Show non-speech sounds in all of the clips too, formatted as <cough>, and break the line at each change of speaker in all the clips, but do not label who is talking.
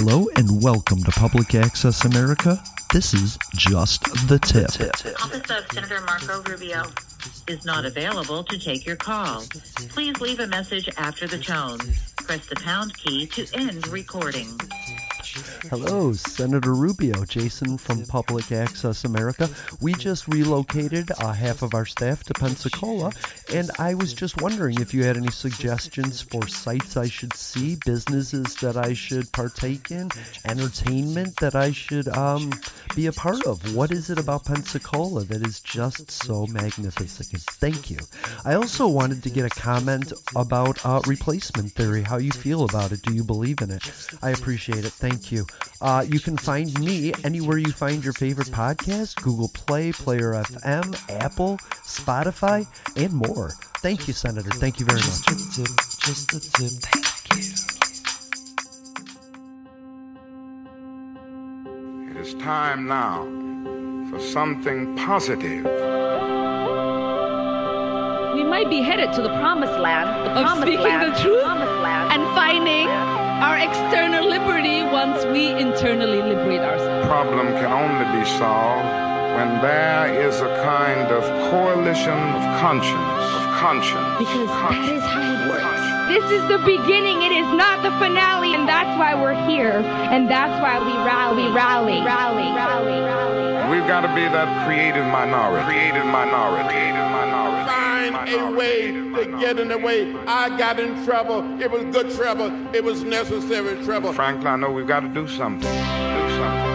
Hello and welcome to Public Access America. This is just the tip.
Office of Senator Marco Rubio is not available to take your call. Please leave a message after the tone. Press the pound key to end recording.
Hello, Senator Rubio, Jason from Public Access America. We just relocated uh, half of our staff to Pensacola, and I was just wondering if you had any suggestions for sites I should see, businesses that I should partake in, entertainment that I should um, be a part of. What is it about Pensacola that is just so magnificent? Thank you. I also wanted to get a comment about uh, replacement theory, how you feel about it. Do you believe in it? I appreciate it. Thank you. Uh, you can find me anywhere you find your favorite podcast Google Play, Player FM, Apple, Spotify, and more. Thank you, Senator. Thank you very much.
Just a tip, just a tip. Thank you.
It is time now for something positive.
We might be headed to the promised land, the
Of speaking
land,
the truth
promised land.
and finding our external liberty once we internally liberate ourselves.
Problem can only be solved when there is a kind of coalition of conscience. Of conscience.
Because that is how it works. This is the beginning. It is not the finale, and that's why we're here. And that's why we rally, rally, rally, rally, rally.
We've got to be that creative minority. Creative minority. Creative minority.
Find a way to get in the way. I got in trouble. It was good trouble. It was necessary trouble.
Frankly, I know we've got to do something. Do something. Do something.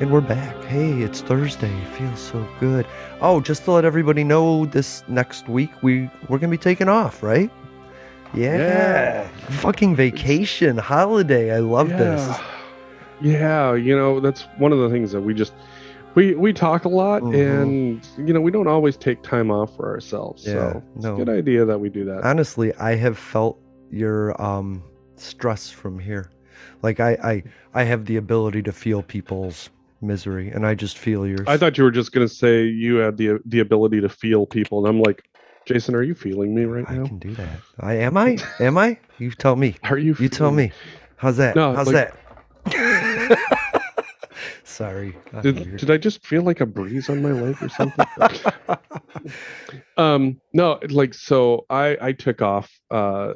And we're back. Hey, it's Thursday. It feels so good. Oh, just to let everybody know, this next week we we're gonna be taking off, right? Yeah.
Yeah.
Fucking vacation, holiday. I love this.
Yeah. Yeah, you know, that's one of the things that we just we we talk a lot
Mhm.
and you know, we don't always take time off for ourselves.
Yeah,
so it's
no.
a good idea that we do that.
Honestly, I have felt your um stress from here. Like I I I have the ability to feel people's misery, and I just feel yours.
I thought you were just gonna say you had the the ability to feel people, and I'm like, Jason, are you feeling me right
I
now?
I can do that. I am I am I? You tell me. <laughs>
Are you?
You tell me. How's that?
No,
How's
like-
that? <laughs> Sorry.
Did, did I just feel like a breeze on my leg or something? <laughs> um no like so i i took off uh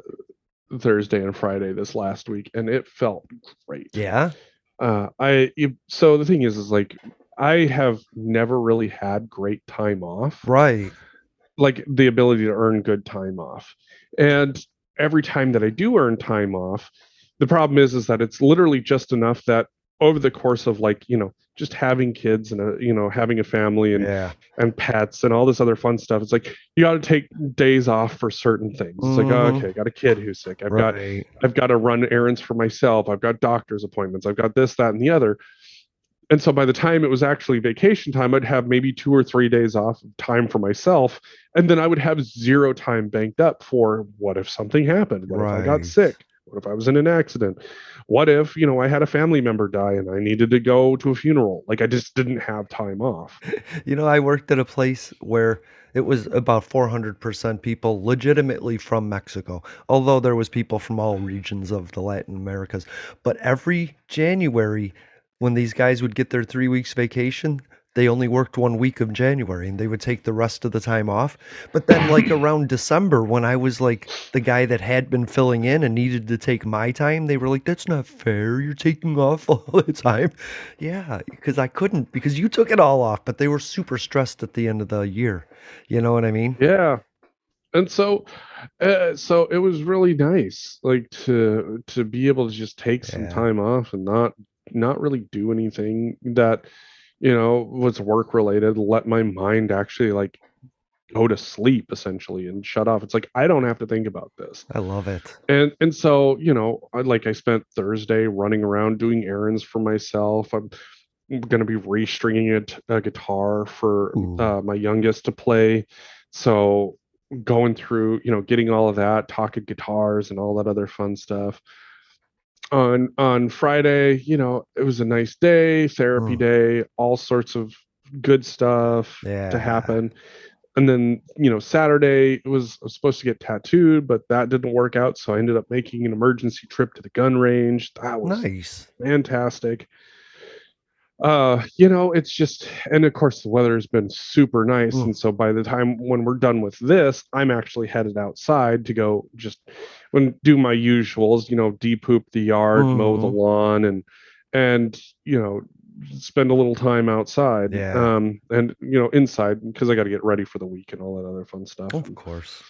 thursday and friday this last week and it felt great
yeah.
uh i you, so the thing is is like i have never really had great time off
Right.
Like the ability to earn good time off and every time that i do earn time off the problem is is that it's literally just enough that over the course of like you know just having kids and a, you know having a family and
Yeah.
and pets and all this other fun stuff. It's like you got to take days off for certain things. It's like oh,
Mhm.
okay, I got a kid who's sick. I've got I've got to run errands for myself. I've got doctor's appointments. I've got this, that, and the other. And so by the time it was actually vacation time, I'd have maybe two or three days off of time for myself, and then I would have zero time banked up for what if something happened? What if I got sick? What if I was in an accident? What if, you know, I had a family member die and I needed to go to a funeral? Like I just didn't have time off. <laughs>
You know, I worked at a place where it was about 400% people legitimately from Mexico, although there was people from all regions of the Latin Americas. But every January, when these guys would get their three weeks vacation, they only worked one week of January and they would take the rest of the time off. But then, like <coughs> around December, when I was like the guy that had been filling in and needed to take my time, they were like, That's not fair. You're taking off <laughs> all the time. Yeah, because I couldn't, because you took it all off, but they were super stressed at the end of the year. You know what I mean?
Yeah. And so uh, so it was really nice like to to be able to just take some
Yeah.
time off and not not really do anything that you know was work related let my mind actually like go to sleep essentially and shut off. It's like i don't have to think about this.
I love it.
and and so you know I, like i spent thursday running around doing errands for myself. I'm going to be restringing it a guitar for uh, my youngest to play. So going through you know getting all of that talking guitars and all that other fun stuff on on Friday, you know, it was a nice day, therapy
Mm.
day, all sorts of good stuff
Yeah.
to happen. And then, you know, Saturday it was, I was supposed to get tattooed, but that didn't work out. So I ended up making an emergency trip to the gun range. That was
Nice.
fantastic. Uh, you know, it's just, and of course, the weather has been super nice.
Mm.
And so by the time when we're done with this, I'm actually headed outside to go just when do my usuals, you know, de-poop the yard, mow the
Mhm.
lawn, and and you know, spend a little time outside.
Yeah.
Um, and you know, inside because I got to get ready for the week and all that other fun stuff
Of course.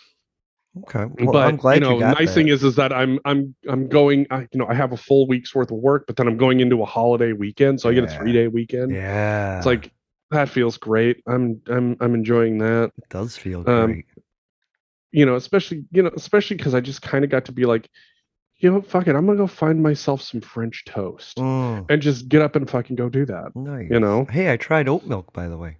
Okay. Well,
but
I'm glad
you know,
got
nice
that.
thing is, is that I'm I'm I'm going. I, you know, I have a full week's worth of work, but then I'm going into a holiday weekend, so I get a three day weekend.
Yeah.
It's like that feels great. I'm I'm I'm enjoying that.
it does feel
um,
great.
You know, especially you know, especially because I just kind of got to be like, you know, fuck it, I'm gonna go find myself some French toast
Mm,
and just get up and fucking go do that.
nice.
You know?
Hey, I tried oat milk by the way.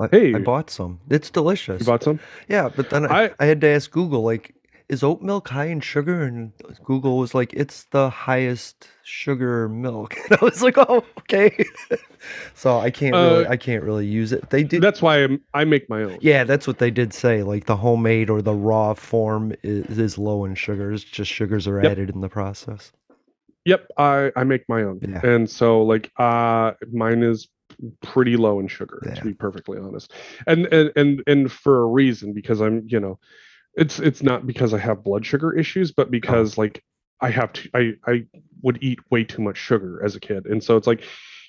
I,
Hey.
I bought some. It's delicious.
You bought some?
Yeah, but then I,
I-
I had to ask Google, like, is oat milk high in sugar? And Google was like, it's the highest sugar milk. <laughs> And I was like, oh, okay. <laughs> so I can't really,
Uh,
I can't really use it. They did,
That's why I'm, I make my own.
yeah, that's what they did say. Like the homemade or the raw form is, is low in sugars. Just sugars are
Yep.
added in the process.
Yep, I I make my own,
Yeah.
and so like uh mine is pretty low in sugar
Yeah.
to be perfectly honest, and and and and for a reason because I'm you know, it's it's not because I have blood sugar issues, but because like I have to I I would eat way too much sugar as a kid, and so it's like.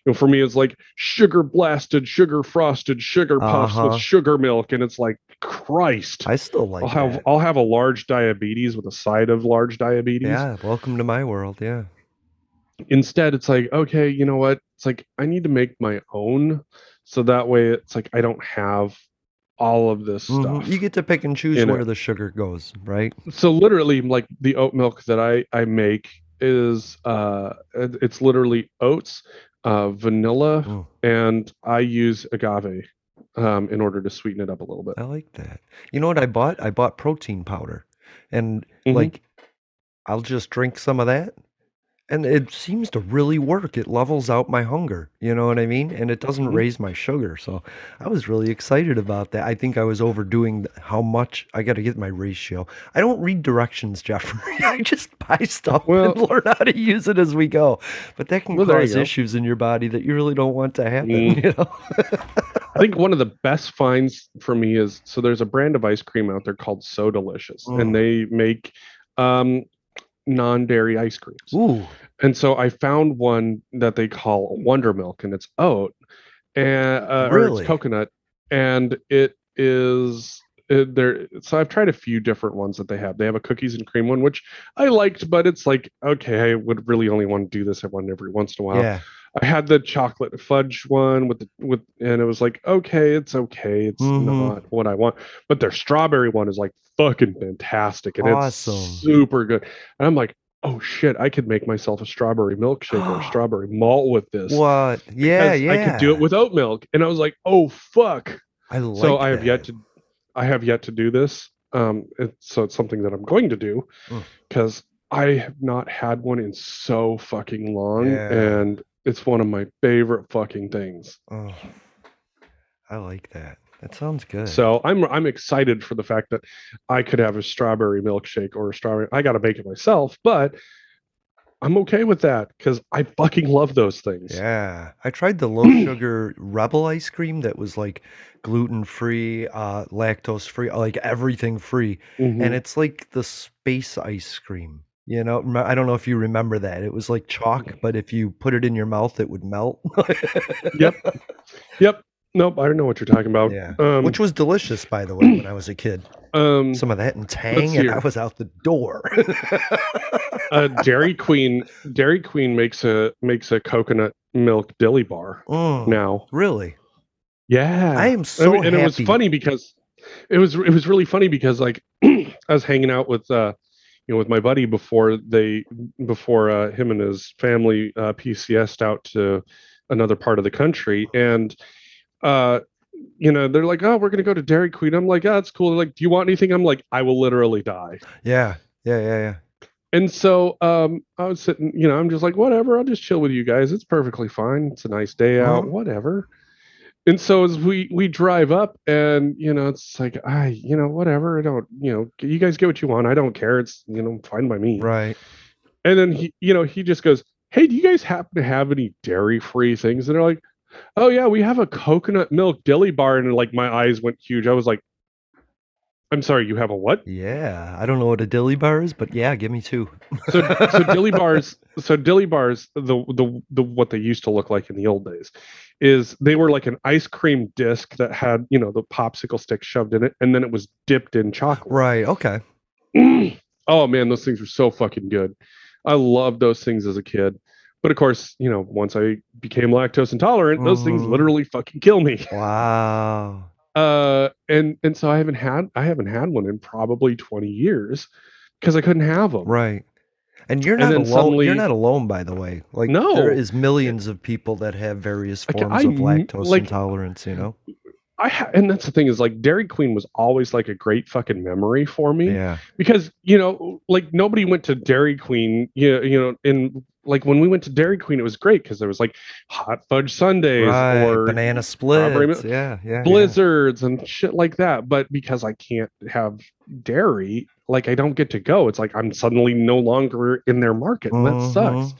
You know, for me, it's like sugar blasted, sugar frosted, sugar puffs
Uh-huh.
with sugar milk, and it's like Christ.
I still like
I'll have
that.
I'll have a large diabetes with a side of large diabetes.
Yeah, welcome to my world. Yeah.
instead it's like okay you know what it's like i need to make my own so that way it's like i don't have all of this
Mhm.
stuff
You get to pick and choose where the sugar goes, right?
so literally like the oat milk that i i make is uh it's literally oats uh vanilla
Mm.
and i use agave um in order to sweeten it up a little bit
I like that. You know what I bought? I bought protein powder. And
Mhm.
like I'll just drink some of that and it seems to really work. It levels out my hunger, you know what I mean? And it doesn't
Mhm.
raise my sugar. So I was really excited about that. I think I was overdoing how much I got to get my ratio. I don't read directions, <laughs> Jeffrey. I just buy stuff
Well-
and learn how to use it as we go. But that can
Well,
cause issues in your body that you really don't want to happen,
Mm. <laughs>
you know?
I think one of the best finds for me is so there's a brand of ice cream out there called So Delicious,
Mm.
and they make um, non-dairy ice creams.
Ooh.
And so I found one that they call Wonder Milk, and it's oat, and uh, or it's coconut, and it is it, there. So I've tried a few different ones that they have. They have a cookies and cream one, which I liked, but it's like okay, I would really only want to do this one every once in a while.
Yeah.
I had the chocolate fudge one with the with, and it was like okay, it's okay, it's
Mhm.
not what I want, but their strawberry one is like fucking fantastic, and
Awesome.
it's super good. And I'm like, oh shit, I could make myself a strawberry milkshake or a <gasps> strawberry malt with this.
What? Yeah, yeah.
I could do it with oat milk, and I was like, oh fuck.
I like it.
so I have yet to, I have yet to do this. Um, it, so it's something that I'm going to do
Mm.
because I have not had one in so fucking long,
Yeah.
and it's one of my favorite fucking things.
Oh, I like that. That sounds good.
So I'm I'm excited for the fact that I could have a strawberry milkshake or a strawberry. I got to make it myself, but I'm okay with that because I fucking love those things.
yeah, I tried the low <clears throat> sugar rebel ice cream that was like gluten free, uh, lactose free, like everything free,
Mhm.
and it's like the space ice cream. You know, I don't know if you remember that. It was like chalk, but if you put it in your mouth, it would melt.
yep, <laughs> yep. Nope, I don't know what you're talking about.
Yeah,
Um,
which was delicious, by the way, when I was a kid. <clears throat>
um,
Some of that and Tang, and. I was out the door. <laughs>
uh, Dairy Queen. Dairy Queen makes a makes a coconut milk dilly bar
Mm,
now.
Really?
Yeah,
I am so
and, and it was funny because it was it was really funny because like <clears throat> I was hanging out with uh you know with my buddy before they before uh, him and his family uh, PCSed out to another part of the country and uh you know they're like oh we're gonna go to Dairy Queen I'm like oh that's cool they're like do you want anything I'm like I will literally die
Yeah, yeah, yeah, yeah.
And so um, I was sitting, you know, I'm just like, whatever, I'll just chill with you guys. It's perfectly fine. It's a nice day out,
Uh-huh.
whatever. And so as we we drive up, and you know, it's like, I, you know, whatever. I don't, you know, you guys get what you want. I don't care. It's you know, fine by me.
Right.
And then he, you know, he just goes, "Hey, do you guys happen to have any dairy-free things?" And they're like, "Oh yeah, we have a coconut milk dilly bar." And like my eyes went huge. I was like, "I'm sorry, you have a what?"
Yeah. I don't know what a dilly bar is, but yeah, give me two.
So, so <laughs> dilly bars, so dilly bars, the the the what they used to look like in the old days, is they were like an ice cream disc that had you know the popsicle stick shoved in it, and then it was dipped in chocolate.
Right. Okay. <clears throat>
oh man, those things were so fucking good. I loved those things as a kid. But of course, you know, once I became lactose intolerant, those things
Mhm.
literally fucking kill me. <laughs>
Wow.
Uh, and and so I haven't had I haven't had one in probably 20 years because I couldn't have them.
Right. And you're not
then
alone.
suddenly-
You're not alone, by the way. Like
No.
there is millions of people that have various forms
I
of lactose
like-
intolerance. You know.
I ha- and that's the thing is like Dairy Queen was always like a great fucking memory for me
Yeah.
because you know like nobody went to Dairy Queen you know, you know and like when we went to Dairy Queen it was great because there was like hot fudge sundaes
Right.
or
Banana splits. Yeah. Yeah. yeah.
blizzards and shit like that but because I can't have dairy like I don't get to go it's like I'm suddenly no longer in their market and that mm-hmm. sucks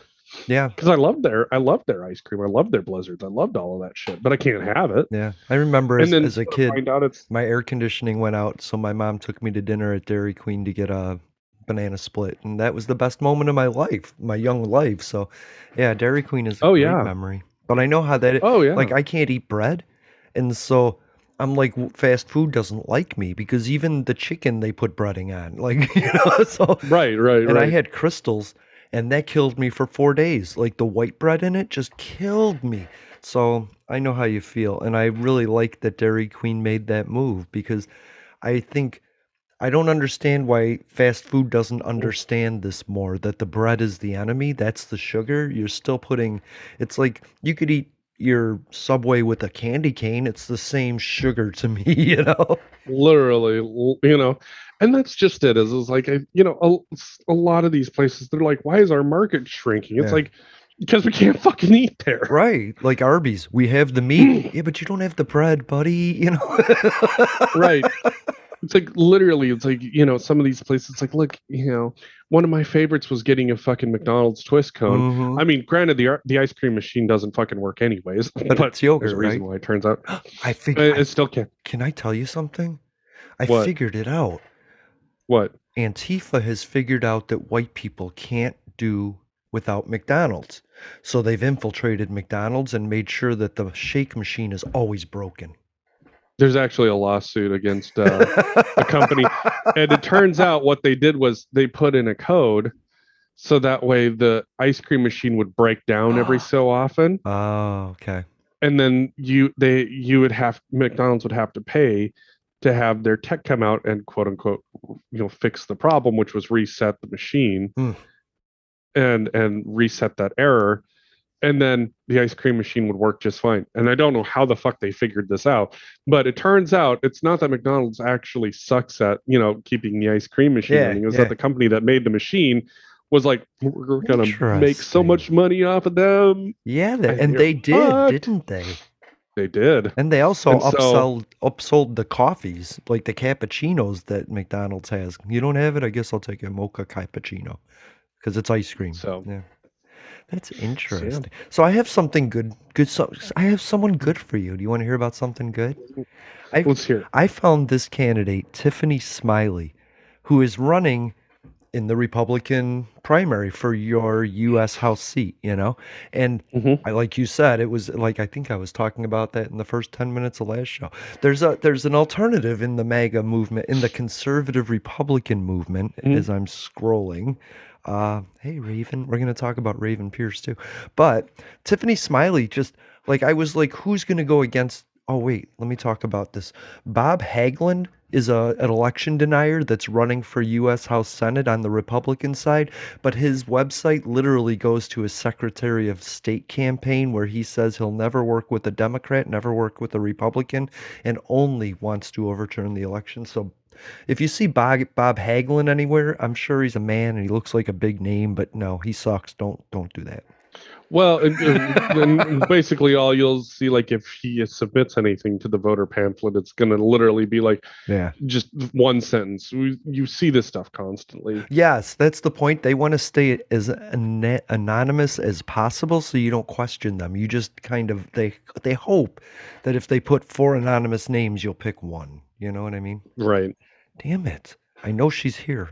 Yeah.
because I love their I love their ice cream I love their blizzards I loved all of that shit but I can't have it
Yeah. I remember
and
as,
then
as a kid,
find out it's
my air conditioning went out, so my mom took me to dinner at Dairy Queen to get a banana split, and that was the best moment of my life, my young life. So, yeah, Dairy Queen is a
Oh,
great
yeah.
memory. But I know how that.
oh yeah
Like I can't eat bread, and so I'm like fast food doesn't like me because even the chicken they put breading on, <laughs> like you know. <laughs> So
right right
and
right
I had Krystals, and that killed me for four days. Like the white bread in it just killed me. So I know how you feel, and I really like that Dairy Queen made that move because I think I don't understand why fast food doesn't understand this more. That the bread is the enemy. That's the sugar. You're still putting. It's like you could eat your Subway with a candy cane. It's the same sugar to <laughs> me, you know.
literally you know and that's just it is, is like I, you know a, a lot of these places they're like why is our market shrinking it's
Yeah.
like because we can't <laughs> fucking eat there
Right, like Arby's, we have the meat. <clears throat> yeah, but you don't have the bread, buddy. You know.
right <laughs> it's like literally it's like you know some of these places it's like look you know one of my favorites was getting a fucking mcdonald's twist cone
Mhm.
i mean granted the the ice cream machine doesn't fucking work anyways
But
but,
it's yogurt,
there's a reason
right?
why it turns out <gasps>
I
it,
figured.
it still can
can I tell you something? I
What?
figured it out.
what
Antifa has figured out that white people can't do without McDonald's. So they've infiltrated McDonald's and made sure that the shake machine is always broken.
There's actually a lawsuit against uh, a company and it turns out what they did was they put in a code so that way the ice cream machine would break down every <gasps> so often
Oh, okay.
and then you they you would have mcdonald's would have to pay to have their tech come out and quote unquote you know fix the problem which was reset the machine
Hmm.
and and reset that error and then the ice cream machine would work just fine and i don't know how the fuck they figured this out but it turns out it's not that mcdonald's actually sucks at you know keeping the ice cream machine
Yeah,
running it was
yeah.
that the company that made the machine was like we're gonna make so much money off of them
Yeah, they, and they did,
fucked.
didn't they?
they did
And they also
And so-
upsold upsold the coffees, like the cappuccinos that McDonald's has. You don't have it? I guess I'll take a mocha cappuccino because it's ice cream.
So-
yeah, that's interesting. So I have something good. Good. So I have someone good for you. Do you want to hear about something good? I
let's hear it.
I found this candidate, Tiffany Smiley, who is running in the Republican primary for your U.S. House seat, you know? And
Mhm.
I, like you said, it was like, I think I was talking about that in the first 10 minutes of last show. There's a, there's an alternative in the MAGA movement, in the conservative Republican movement,
Mhm.
as I'm scrolling. Uh, hey, Raven, we're going to talk about Raven Pierce too. But Tiffany Smiley just like, I was like, who's going to go against Oh wait, let me talk about this. Bob Haglund is a an election denier that's running for U.S. House Senate on the Republican side, but his website literally goes to his Secretary of State campaign where he says he'll never work with a Democrat, never work with a Republican, and only wants to overturn the election. So If you see Bob, Bob Hagelin anywhere, I'm sure he's a man and he looks like a big name, but no, he sucks. Don't don't do that.
Well, and, and, and basically all you'll see, like if he submits anything to the voter pamphlet, it's going to literally be like
Yeah.
just one sentence. We, you see this stuff constantly.
Yes, that's the point. They want to stay as ana- anonymous as possible, so you don't question them. You just kind of they they hope that if they put four anonymous names, you'll pick one. You know what I mean?
Right.
Damn it! I know she's here.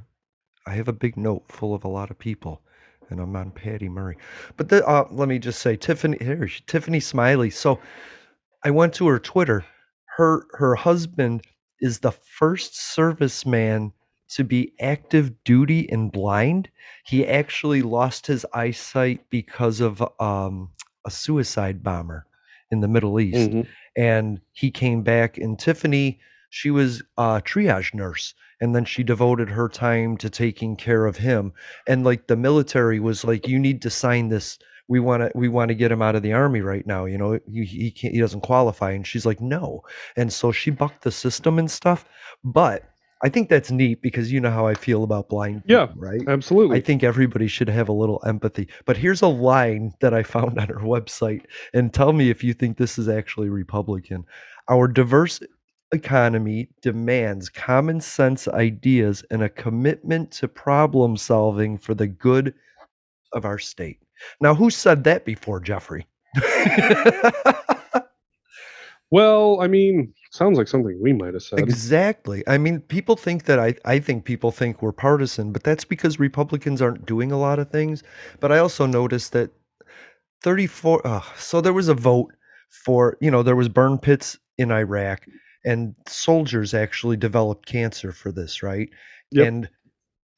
I have a big note full of a lot of people, and I'm on Patty Murray. But the, uh, let me just say, Tiffany here, she- Tiffany Smiley. So I went to her Twitter. Her her husband is the first serviceman to be active duty and blind. He actually lost his eyesight because of um, a suicide bomber in the Middle East
Mhm.
and he came back and tiffany she was a triage nurse and then she devoted her time to taking care of him. And like the military was like you need to sign this. We want to we want to get him out of the army right now you know? He, he can't he doesn't qualify. And she's like no. And so she bucked the system and stuff. But i think that's neat because you know how i feel about blind
Yeah,
people, right?
Absolutely.
I think everybody should have a little empathy. But here's a line that I found <laughs> on her website, and tell me if you think this is actually Republican. Our diverse economy demands common sense ideas and a commitment to problem solving for the good of our state. Now, who said that before, Jeffrey? <laughs>
well, I mean, sounds like something we might have said.
Exactly. I mean, people think that I, I think people think we're partisan, but that's because Republicans aren't doing a lot of things. But I also noticed that 34, uh, so there was a vote for, you know, there was burn pits in Iraq and soldiers actually developed cancer for this, right?
Yep.
And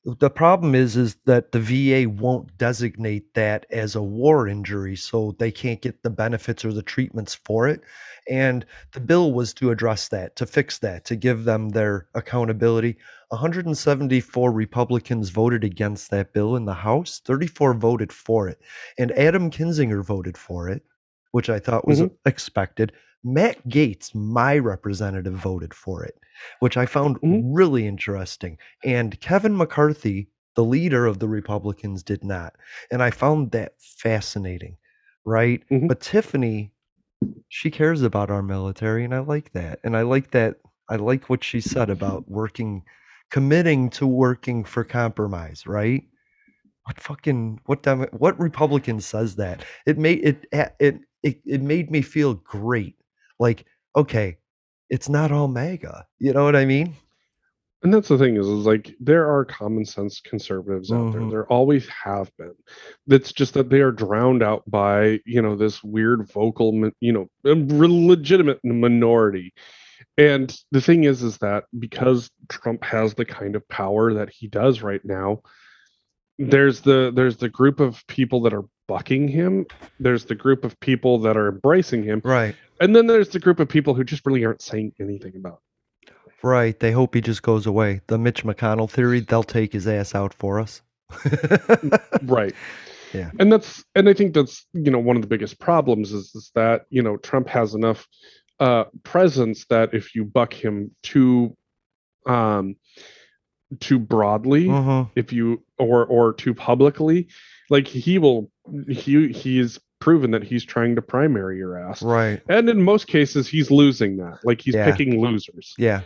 the problem is is that the VA won't designate that as a war injury, so they can't get the benefits or the treatments for it. And the bill was to address that, to fix that, to give them their accountability. 174 Republicans voted against that bill in the House, 34 voted for it. And Adam Kinzinger voted for it, which I thought was
Mhm.
expected. Matt Gaetz, my representative, voted for it, which I found
Mhm.
really interesting. And Kevin McCarthy, the leader of the Republicans, did not. And I found that fascinating, right?
Mhm.
But Tiffany, she cares about our military, and I like that. And I like that. I like what she said about working, committing to working for compromise, right? What fucking what Demo- what Republican says that? It made it it it it made me feel great. Like, okay, it's not all MAGA. You know what I mean?
And that's the thing is, is like there are common sense conservatives out there.
Mhm.
There always have been. It's just that they are drowned out by you know this weird vocal, you know, legitimate minority. And the thing is, is that because Trump has the kind of power that he does right now, there's the there's the group of people that are bucking him. There's the group of people that are embracing him,
Right.
and then there's the group of people who just really aren't saying anything about. it.
Right. They hope he just goes away. The Mitch McConnell theory, they'll take his ass out for us. <laughs>
right
Yeah.
and that's and i think that's you know one of the biggest problems is, is that you know trump has enough uh presence that if you buck him too um too broadly
Mhm.
if you or or too publicly like he will he he's proven that he's trying to primary your ass
Right.
and in most cases he's losing that like he's
Yeah.
picking losers
Yeah.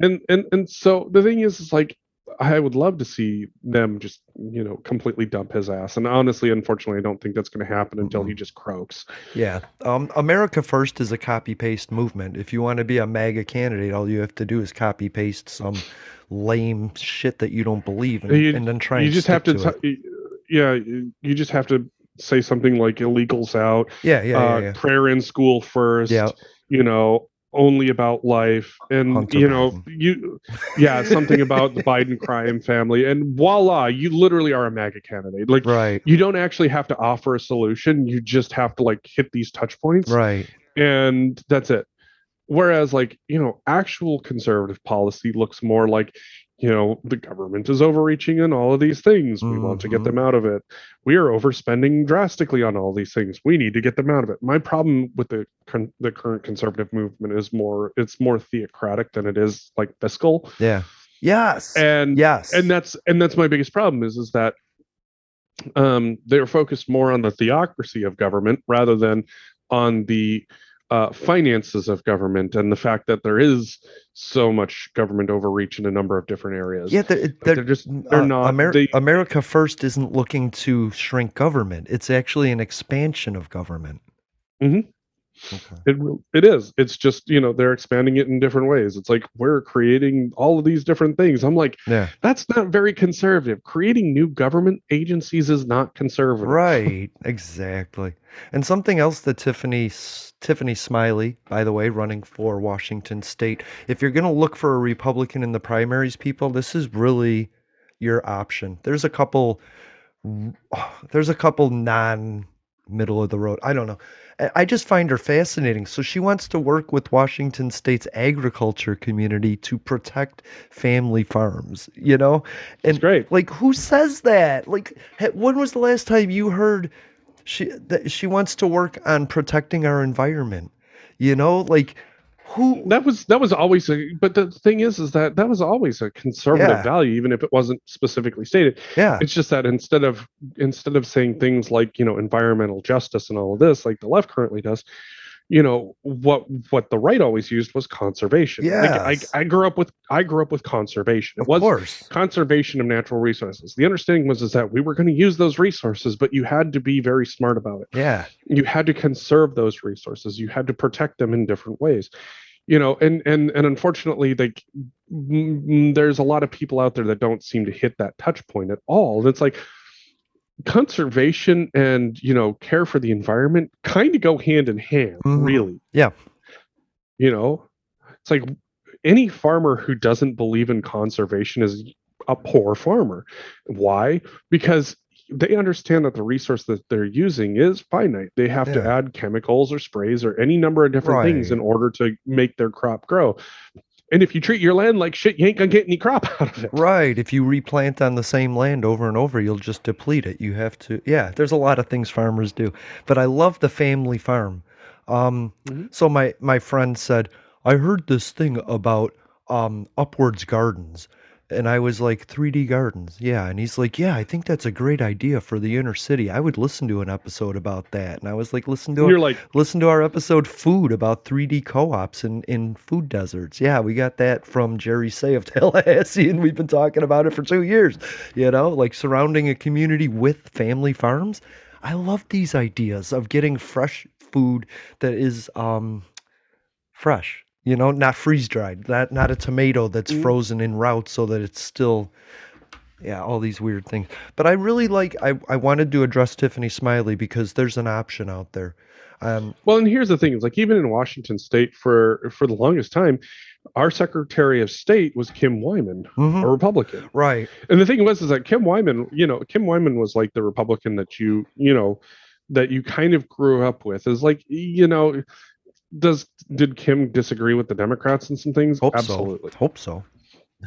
and and and so the thing is is like i would love to see them just you know completely dump his ass and honestly unfortunately i don't think that's going to happen until he just croaks
Yeah. Um, America First is a copy paste movement. If you want to be a MAGA candidate, all you have to do is copy paste some lame shit that you don't believe in,
you,
and then try
you
and
just have to,
it.
t- yeah you just have to say something like illegals out
Yeah, yeah,
uh,
yeah, yeah.
prayer in school first
Yeah.
you know only about life and
Hunter
you know
Biden.
you yeah something about the biden crime family and voila you literally are a maga candidate like
Right.
you don't actually have to offer a solution you just have to like hit these touch points
Right.
and that's it whereas like you know actual conservative policy looks more like you know the government is overreaching in all of these things we want to get
Mhm.
them out of it we are overspending drastically on all these things we need to get them out of it my problem with the con- the current conservative movement is more it's more theocratic than it is like fiscal
Yeah. Yes.
and
yes.
and that's and that's my biggest problem is is that um they're focused more on the theocracy of government rather than on the uh, finances of government and the fact that there is so much government overreach in a number of different areas.
yeah, they're, they're,
they're just they're
uh,
not
Amer-
they-
America First isn't looking to shrink government. It's actually an expansion of government.
Mhm.
Okay.
It it is. It's just you know they're expanding it in different ways. It's like we're creating all of these different things. I'm like,
Yeah.
that's not very conservative. Creating new government agencies is not conservative.
Right, <laughs> exactly. And something else that Tiffany Tiffany Smiley, by the way, running for Washington State. If you're going to look for a Republican in the primaries, people, this is really your option. There's a couple <sighs> there's a couple non middle of the road. I don't know. I- just find her fascinating. So she wants to work with Washington State's agriculture community to protect family farms, you know? And
It's great.
like who says that? Like when was the last time you heard she that she wants to work on protecting our environment? You know, like who
That was that was always a but the thing is is that that was always a conservative
Yeah.
value even if it wasn't specifically stated.
Yeah.
It's just that instead of instead of saying things like, you know, environmental justice and all of this like the left currently does, you know, what what the right always used was conservation. Like I I grew up with I grew up with conservation. It
Of
was
course.
conservation of natural resources. The understanding was is that we were going to use those resources, but you had to be very smart about it.
Yeah.
You had to conserve those resources. You had to protect them in different ways. You know, and and and unfortunately, like there's a lot of people out there that don't seem to hit that touch point at all. And it's like conservation and you know care for the environment kind of go hand in hand,
Mhm.
really.
Yeah.
You know, it's like any farmer who doesn't believe in conservation is a poor farmer. Why? Because they understand that the resource that they're using is finite. They have to add chemicals or sprays or any number of different things in order to make their crop grow. And if you treat your land like shit, you ain't gonna get any crop <laughs> out of it.
Right. If you replant on the same land over and over, you'll just deplete it. You have to, yeah, there's a lot of things farmers do. But I love the family farm. Um,
Mhm.
So my, my friend said, I heard this thing about um, Upwards Gardens. And I was like, 3D Gardens. Yeah. And he's like, Yeah, I think that's a great idea for the inner city. I would listen to an episode about that. And I was like, Listen to
you're like,
Listen to our episode Food about 3D co-ops in, in food deserts. Yeah, we got that from Jerry Say of <laughs> Tallahassee, and we've been talking about it for two years. You know, like surrounding a community with family farms. I love these ideas of getting fresh food that is um fresh. You know, not freeze dried. Not not a tomato that's
Mm.
frozen in route so that it's still yeah, all these weird things. But I really like I, I wanted to address Tiffany Smiley because there's an option out there. Um
well, and here's the thing: is like even in Washington State, for for the longest time, our Secretary of State was Kim Wyman,
mhm.
a Republican.
Right.
And the thing was is that Kim Wyman, you know, Kim Wyman was like the Republican that you, you know, that you kind of grew up with. Is like, you know, does did Kim disagree with the Democrats and some things?
Hope
Absolutely.
so. Hope so.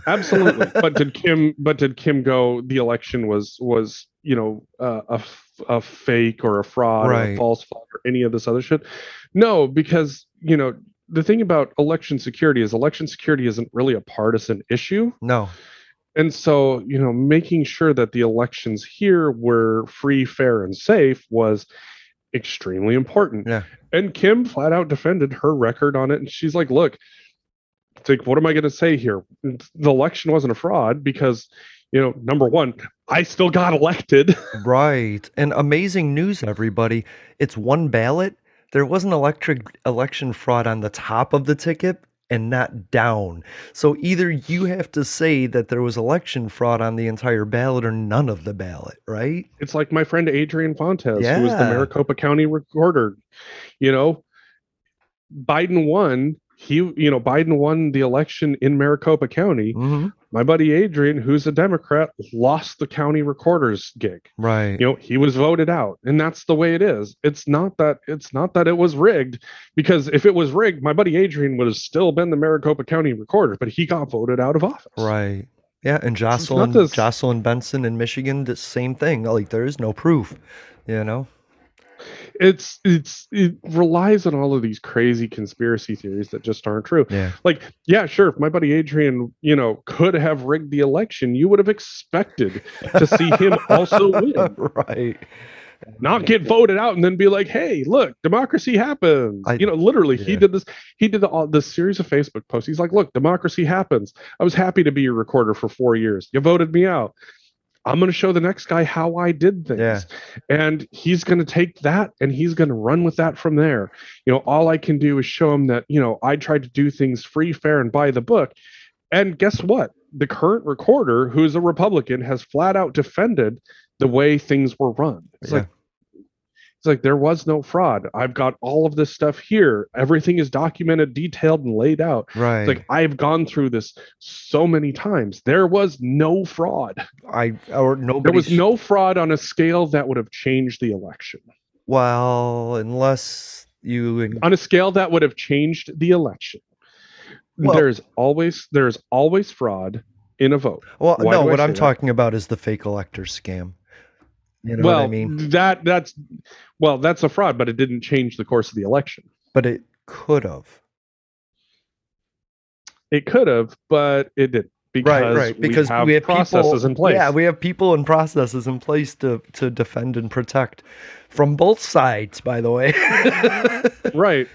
Absolutely. <laughs> but did Kim but did Kim go the election was was, you know, uh, a a fake or a fraud or a false flag or any of this other shit? No, because, you know, the thing about election security is election security isn't really a partisan issue.
No.
And so, you know, making sure that the elections here were free, fair, and safe was extremely important.
Yeah.
And Kim flat out defended her record on it. And she's like, look, it's like, what am I going to say here? The election wasn't a fraud because, you know, number one, I still got elected. <laughs>
Right. And amazing news, everybody. It's one ballot. There was an electric election fraud on the top of the ticket and not down. So either you have to say that there was election fraud on the entire ballot or none of the ballot, right?
It's like my friend Adrian Fontes, who was the Maricopa County recorder. You know, Biden won. He, you know, Biden won the election in Maricopa County.
Mm-hmm.
My buddy Adrian, who's a Democrat, lost the county recorder's gig.
Right.
You know, he was voted out, and that's the way it is. It's not that it's not that it was rigged, because if it was rigged, my buddy Adrian would have still been the Maricopa County recorder, but he got voted out of office.
Right. Yeah, and Jocelyn Jocelyn Benson in Michigan, the same thing. Like there is no proof, you know.
It's it's it relies on all of these crazy conspiracy theories that just aren't true.
Yeah.
like yeah sure if my buddy adrian you know could have rigged the election you would have expected to see him <laughs> also win.
Right.
not get voted out and then be like hey look democracy happens.
I-
you know literally he did this he did the, all this series of facebook posts. He's like look democracy happens. I was happy to be your recorder for four years. You voted me out i'm going to show the next guy how i did things.
Yeah.
and he's going to take that and he's going to run with that from there. You know all i can do is show him that you know i tried to do things free fair and by the book. And guess what? The current recorder who's a republican has flat out defended the way things were run. It's
Yeah.
like it's like there was no fraud i've got all of this stuff here everything is documented detailed and laid out
Right.
it's like i've gone through this so many times there was no fraud
I or nobody.
there was no fraud on a scale that would have changed the election
Well, unless you.
on a scale that would have changed the election
Well-
there's always there's always fraud in a vote
Well,
Why
no. What I'm
that?
talking about is the fake elector scam. You know
well
what I mean?
that that's well that's a fraud but it didn't change the course of the election
But it could have.
it could have but it didn't because
right, right. Because
we have,
we have
processes
people,
in place
Yeah, we have people and processes in place to to defend and protect from both sides. By the way. <laughs>
right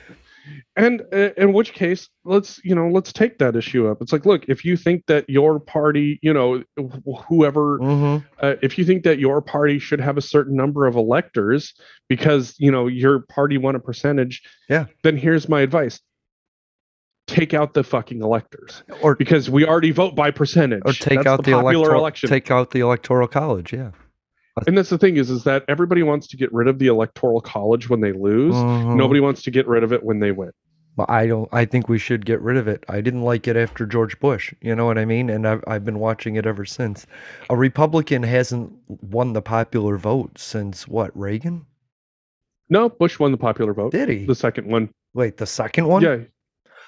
and uh, in which case let's you know let's take that issue up it's like look if you think that your party you know wh- whoever
hmm
uh, if you think that your party should have a certain number of electors because you know your party won a percentage
Yeah.
then here's my advice take out the fucking electors
Or
because we already vote by percentage
or take
That's
out the,
popular
electoral
election
take out the electoral college. Yeah.
And that's the thing is is that everybody wants to get rid of the electoral college when they lose
Mhm.
nobody wants to get rid of it when they win
Well, I don't. I think we should get rid of it. I didn't like it after George Bush. You know what I mean? And I've I've been watching it ever since. A Republican hasn't won the popular vote since what? Reagan?
no bush won the popular vote
Did he?
the second one
Wait, the second one?
yeah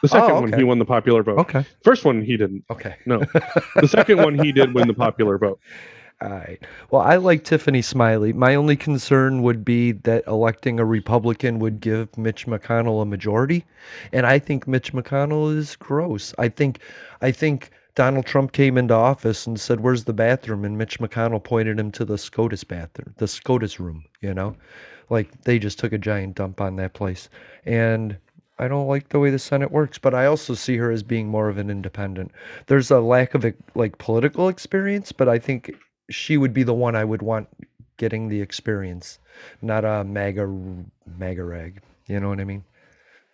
the second
Oh,
one
okay.
he won the popular vote
Okay.
first one he didn't
Okay.
no <laughs> the second one he did win the popular vote
All right. Well, I like Tiffany Smiley. My only concern would be that electing a Republican would give Mitch McConnell a majority, and I think Mitch McConnell is gross. I think, I think Donald Trump came into office and said, "Where's the bathroom?" and Mitch McConnell pointed him to the SCOTUS bathroom, the SCOTUS room. You know, like they just took a giant dump on that place, and. I don't like the way the Senate works, but I also see her as being more of an independent. There's a lack of like political experience, but I think she would be the one I would want getting the experience, not a MAGA MAGA rag. You know what I mean?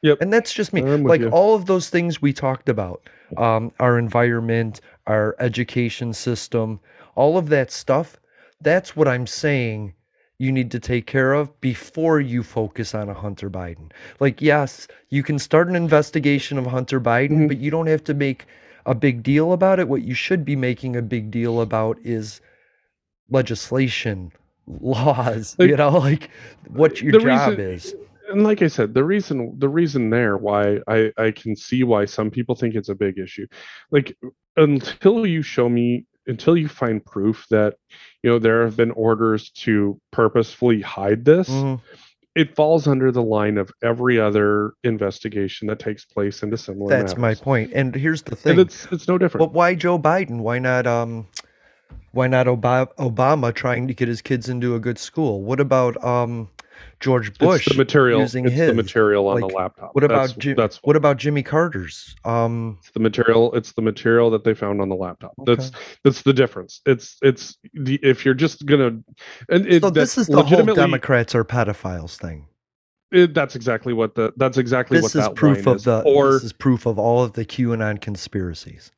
Yep.
And that's just me. Like
you.
all of those things we talked about, um, our environment, our education system, all of that stuff. That's what I'm saying. You need to take care of before you focus on a Hunter Biden. Like, yes, you can start an investigation of Hunter Biden,
Mhm.
but you don't have to make a big deal about it. What you should be making a big deal about is legislation, <laughs> laws,
Like,
you know, like what your
the
job
reason-
is.
and like I said, the reason the reason there why I I can see why some people think it's a big issue, like until you show me until you find proof that you know there have been orders to purposefully hide this,
Mhm.
it falls under the line of every other investigation that takes place into similar.
That's my
matters.
point. And here's the
And
thing.
it's it's no different.
But why Joe Biden? Why not um why not Obama, Obama trying to get his kids into a good school? What about um George Bush
it's the material.
using
it's
his?
the material on
Like,
the laptop.
What about
that's,
Jim,
that's
what about Jimmy Carter's? Um
It's the material. It's the material that they found on the laptop. That's
Okay.
that's the difference. It's it's the if you're just gonna and it,
so this is the whole Democrats are pedophiles thing.
it- that's exactly what the that's exactly what
This is
that
proof of
is.
the
or
this is proof of all of the QAnon conspiracies.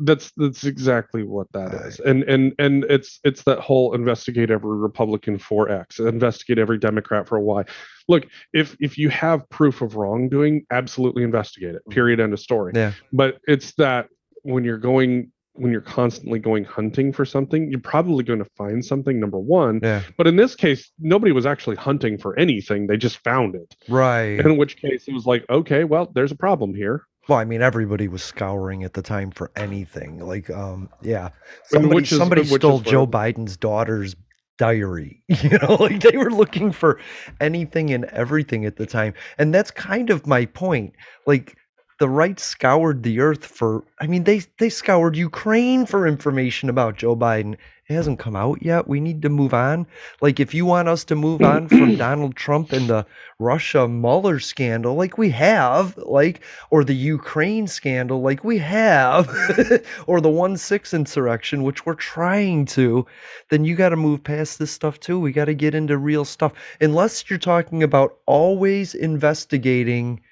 That's that's exactly what that is. And and and it's it's that whole investigate every Republican for X, investigate every Democrat for Y. Look, if if you have proof of wrongdoing, absolutely investigate it. Period. End of story.
Yeah.
but it's that when you're going when you're constantly going hunting for something you're probably going to find something number one
Yeah.
but in this case nobody was actually hunting for anything they just found it
Right.
in which case it was like okay well there's a problem here
Well, I mean, everybody was scouring at the time for anything. Like, um, yeah, somebody
is-
somebody stole Joe Biden's daughter's diary. <laughs> You know, like they were looking for anything and everything at the time. And that's kind of my point. Like the right scoured the earth for I mean they they scoured Ukraine for information about Joe Biden. It hasn't come out yet. We need to move on. Like if you want us to move on from <clears throat> Donald Trump and the Russia Mueller scandal like we have, like or the Ukraine scandal like we have <laughs> or the 1-6 insurrection which we're trying to, then you got to move past this stuff too. We got to get into real stuff. Unless you're talking about always investigating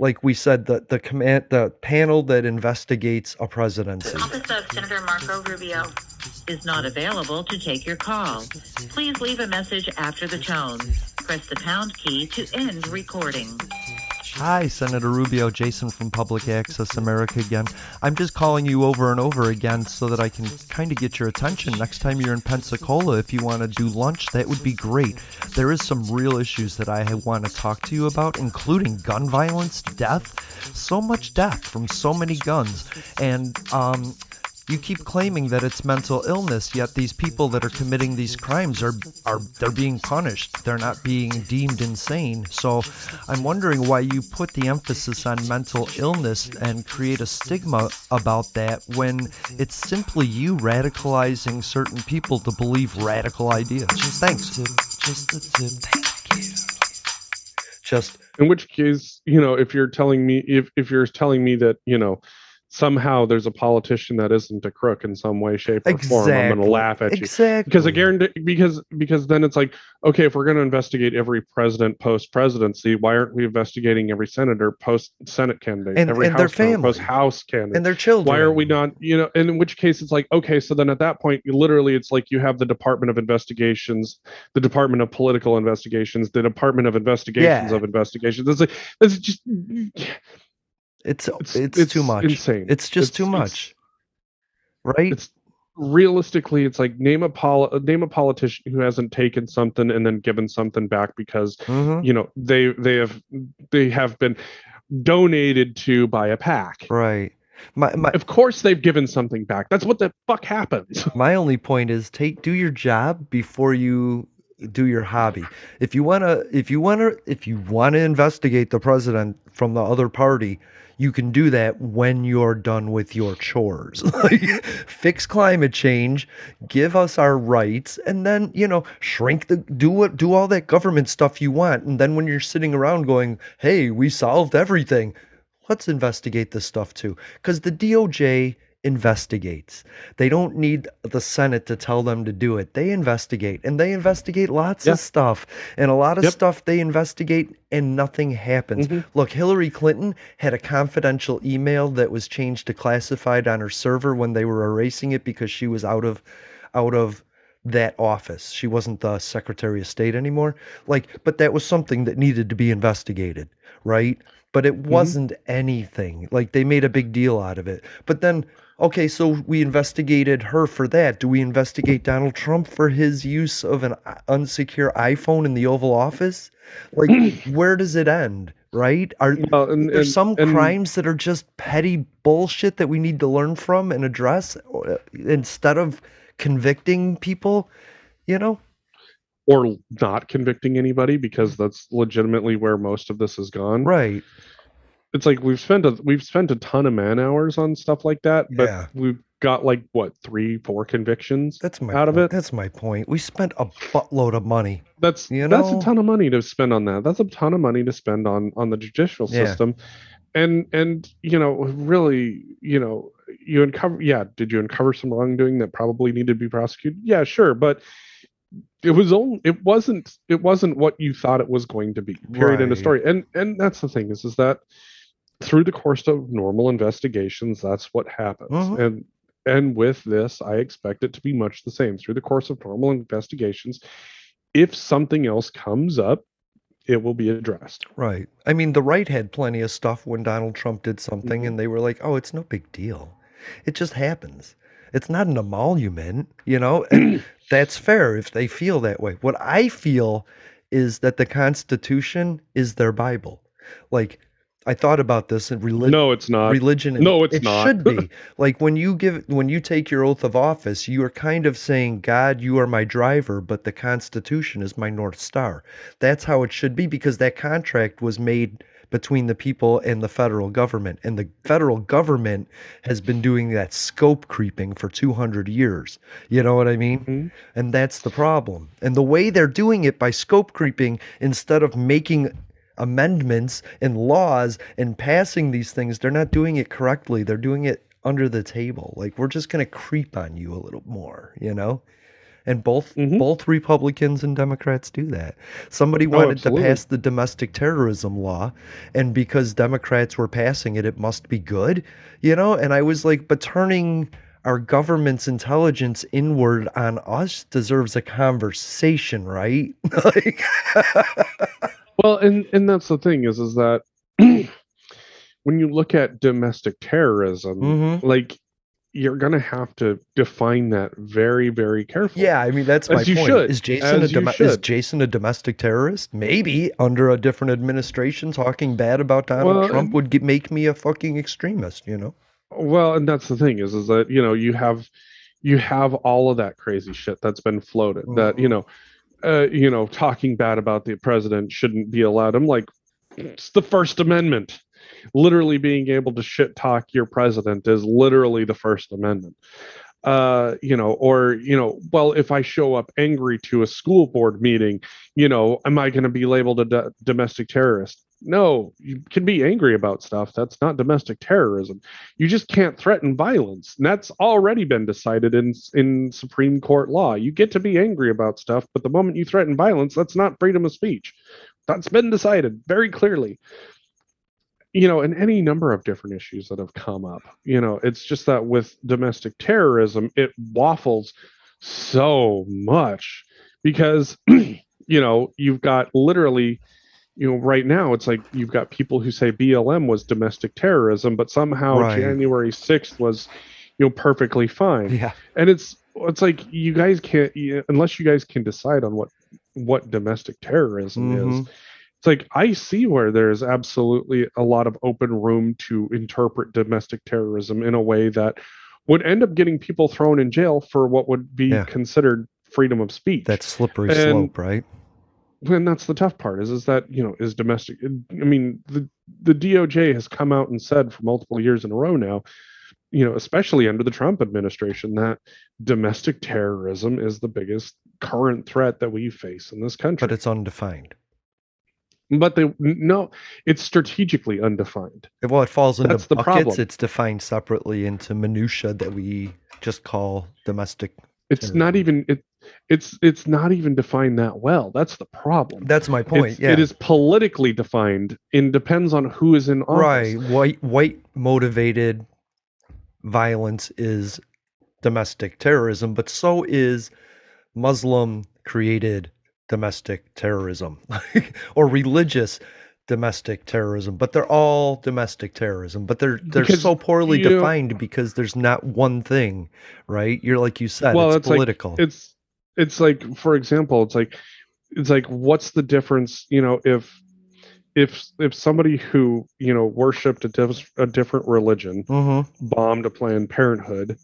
like we said, the the command the panel that investigates a presidency.
The Office of Senator Marco Rubio is not available to take your call. Please leave a message after the tone. Press the pound key to end recording.
Hi, Senator Rubio, Jason from Public Access America again. I'm just calling you over and over again so that I can kind of get your attention. Next time you're in Pensacola, if you want to do lunch, that would be great. There is some real issues that I want to talk to you about, including gun violence, death, so much death from so many guns, and um, you keep claiming that it's mental illness yet these people that are committing these crimes are are they're being punished they're not being deemed insane so i'm wondering why you put the emphasis on mental illness and create a stigma about that when it's simply you radicalizing certain people to believe radical ideas thanks
Just the tip. Thank you.
just
in which case you know if you're telling me if if you're telling me that you know somehow there's a politician that isn't a crook in some way shape or form i'm going to laugh at you.
Exactly
because I guarantee because because then it's like okay if we're going to investigate every president post presidency why aren't we investigating every senator post senate candidate
And-
every
and their
family post house candidate?
and their children.
Why are we not you know in which case it's like okay so then at that point you literally it's like you have the department of investigations the department of political investigations the department of investigations
Yeah.
of investigations. It's like it's just
it's
it's
it's, too much.
insane.
It's just too
it's-
much. Right?
It's realistically it's like name a pol- name a politician who hasn't taken something and then given something back because
Mhm.
you know they they have they have been donated to by a pack.
Right. My, my
of course they've given something back. That's what the fuck happens <laughs>
my only point is take do your job before you do your hobby. If you want to if you want to if you want to investigate the president from the other party you can do that when you're done with your chores. <laughs> Fix climate change give us our rights and then you know shrink the do what do all that government stuff you want. And then when you're sitting around going hey we solved everything let's investigate this stuff too. Because the doj investigates. They don't need the senate to tell them to do it. They investigate and they investigate lots
Yeah.
of stuff. And a lot of
Yep.
stuff they investigate and nothing happens.
Mhm.
look hillary clinton had a confidential email that was changed to classified on her server when they were erasing it because she was out of out of that office. She wasn't the secretary of state anymore. Like but that was something that needed to be investigated right? But it wasn't anything. Like they made a big deal out of it. But then okay so we investigated her for that. Do we investigate donald trump for his use of an unsecure iphone in the oval office? Like <clears throat> where does it end right? Are
and,
there's
and-
some
and-
crimes that are just petty bullshit that we need to learn from and address uh, instead of convicting people you know?
Or not convicting anybody because that's legitimately where most of this has gone.
Right
it's like we've spent a we've spent a ton of man hours on stuff like that but
Yeah.
we've got like what three four convictions
that's my
out of it
that's my point we spent a buttload of money
that's
You know?
that's a ton of money to spend on that that's a ton of money to spend on on the judicial
Yeah.
system and and you know really you know you uncover yeah did you uncover some wrongdoing that probably needed to be prosecuted yeah sure but it was only it wasn't it wasn't what you thought it was going to be period end of
Right.
story and and that's the thing is is that through the course of normal investigations that's what happens
Mhm.
and and with this i expect it to be much the same through the course of normal investigations if something else comes up it will be addressed
Right. I mean, the right had plenty of stuff when Donald Trump did something,
Mhm.
and they were like, "Oh, it's no big deal. It just happens. It's not an emolument, you know." <clears throat> And that's fair if they feel that way. What I feel is that the Constitution is their Bible. Like I thought about this and religion.
No, it's not.
religion.
No, it's
it
not.
should be <laughs> like when you give when you take your oath of office, you are kind of saying, "God, you are my driver, but the Constitution is my north star." That's how it should be because that contract was made between the people and the federal government, and the federal government has been doing that scope creeping for 200 years. You know what I mean?
Mhm.
And that's the problem. And the way they're doing it by scope creeping instead of making amendments and laws and passing these things, they're not doing it correctly. They're doing it under the table. Like we're just going to creep on you a little more, you know? And both
Mhm.
both Republicans and Democrats do that. Somebody wanted to pass the domestic terrorism law, and because Democrats were passing it, it must be good, you know? And I was like, but turning our government's intelligence inward on us deserves a conversation, right? <laughs> like, <laughs>
Well, and and that's the thing is is that <clears throat> when you look at domestic terrorism,
Mhm.
like you're gonna have to define that very, very carefully.
yeah, I mean that's my
you
point.
should,
Is Jason a
as you
dom- is. Jason a domestic terrorist? Maybe under a different administration, talking bad about Donald
Well,
Trump would get, make me a fucking extremist. You know?
Well, and that's the thing is is that you know you have you have all of that crazy shit that's been floated that you know uh, you know talking bad about the president shouldn't be allowed. I'm like it's the First Amendment. Literally being able to shit talk your president is literally the First Amendment. Uh, you know, or you know, well, if I show up angry to a school board meeting, you know, am I going to be labeled a do- domestic terrorist? No, you can be angry about stuff. That's not domestic terrorism. You just can't threaten violence. And that's already been decided in in Supreme Court law. You get to be angry about stuff, but the moment you threaten violence, that's not freedom of speech. That's been decided very clearly. You know, and any number of different issues that have come up. You know, it's just that with domestic terrorism, it waffles so much because <clears throat> you know, you've got literally you know, right now it's like you've got people who say BLM was domestic terrorism, but somehow
Right.
January 6th was, you know, perfectly fine.
Yeah.
And it's it's like you guys can't you- unless you guys can decide on what what domestic terrorism is.
Mhm.
It's like I see where there's absolutely a lot of open room to interpret domestic terrorism in a way that would end up getting people thrown in jail for what would be
Yeah.
considered freedom of speech
That slippery
And-
slope, right?
And that's the tough part is is that you know is domestic i mean the the doj has come out and said for multiple years in a row now you know especially under the trump administration that domestic terrorism is the biggest current threat that we face in this country
But it's undefined.
but they no it's strategically undefined
Well, it falls into
That's the
buckets.
problem.
It's defined separately into minutia that we just call domestic.
it's not even it it's it's not even defined that well that's the problem
That's my point.
It's-
yeah.
it is politically defined and depends on who is in office
right. White white motivated violence is domestic terrorism, but so is Muslim created domestic terrorism <laughs> or religious domestic terrorism. But they're all domestic terrorism. But they're they're
Because
so poorly defined because there's not one thing, right? You're like you said,
well
it's
it's
political.
like it's it's like for example it's like it's like what's the difference you know if if if somebody who you know worshipped a, diff- a different religion
Mhm.
bombed a planned parenthood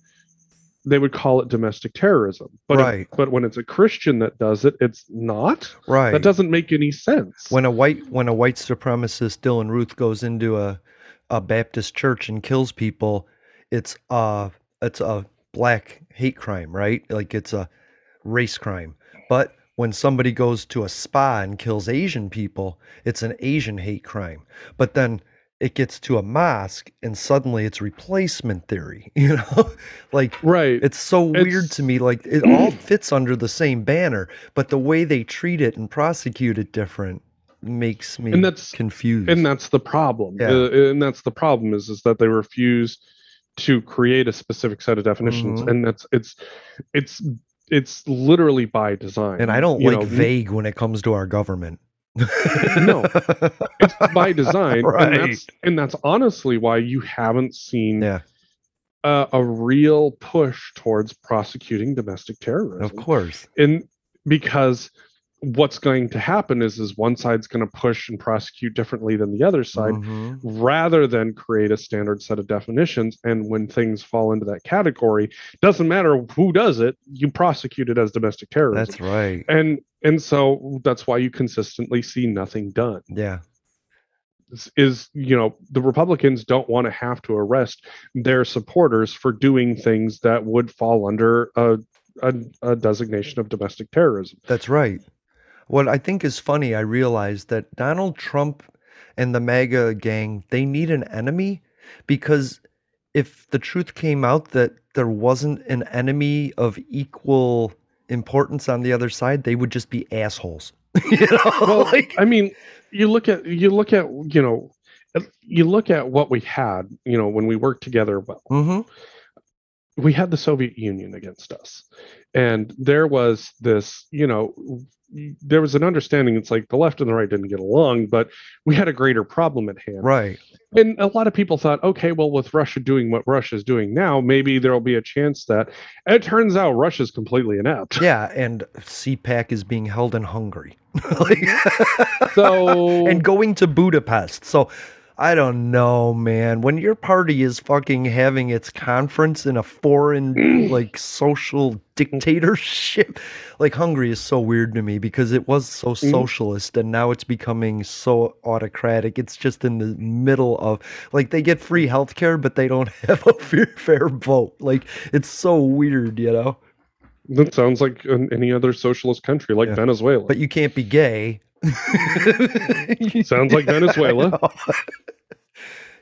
they would call it domestic terrorism but if-
Right.
but when it's a christian that does it it's not
Right.
that doesn't make any sense
when a white when a white supremacist Dylann Roof goes into a a Baptist church and kills people, it's uh it's a black hate crime, right? Like it's a race crime. But when somebody goes to a spa and kills Asian people, it's an Asian hate crime. But then it gets to a mosque and suddenly it's replacement theory, <laughs> you know? like
right
it's so weird
It's-
to me. Like it <clears throat> all fits under the same banner, but the way they treat it and prosecute it different makes me
And that's-
confused.
and that's the problem
Yeah.
Uh, and that's the problem is is that they refuse to create a specific set of definitions
Mhm.
and that's it's it's it's literally by design
and I don't
You
like
know,
vague when it comes to our government.
No. it's by <laughs> design
Right.
and that's and that's honestly why you haven't seen
yeah,
uh, a real push towards prosecuting domestic terrorism
of course.
and because what's going to happen is is one side's going to push and prosecute differently than the other side
Mhm.
rather than create a standard set of definitions and when things fall into that category doesn't matter who does it you prosecute it as domestic terrorism
That's right.
and and so that's why you consistently see nothing done
Yeah.
is, is you know the republicans don't want to have to arrest their supporters for doing things that would fall under a, a, a designation of domestic terrorism
That's right. What I think is funny, I realized that Donald Trump and the MAGA gang, they need an enemy because if the truth came out that there wasn't an enemy of equal importance on the other side, they would just be assholes. <laughs> you know,
well <laughs>
like
i mean you look at you look at you know you look at what we had you know when we worked together well
hmm
we had the Soviet Union against us. And there was this, you know, there was an understanding it's like the left and the right didn't get along, but we had a greater problem at hand.
right.
And a lot of people thought, okay, well, with Russia doing what Russia's doing now, maybe there'll be a chance that and it turns out Russia's completely inept. <laughs>
Yeah, and CPAC is being held in Hungary. Like- <laughs> mm-hmm.
So
and going to Budapest. So I don't know, man. When your party is fucking having its conference in a foreign mm. like social dictatorship, <laughs> like Hungary is so weird to me because it was so mm. socialist and now it's becoming so autocratic. It's just in the middle of like they get free healthcare but they don't <laughs> have a fair, fair vote. Like it's so weird, you know.
That sounds like an, any other socialist country like
Yeah.
Venezuela.
But you can't be gay. <laughs>
Sounds like <laughs> Venezuela.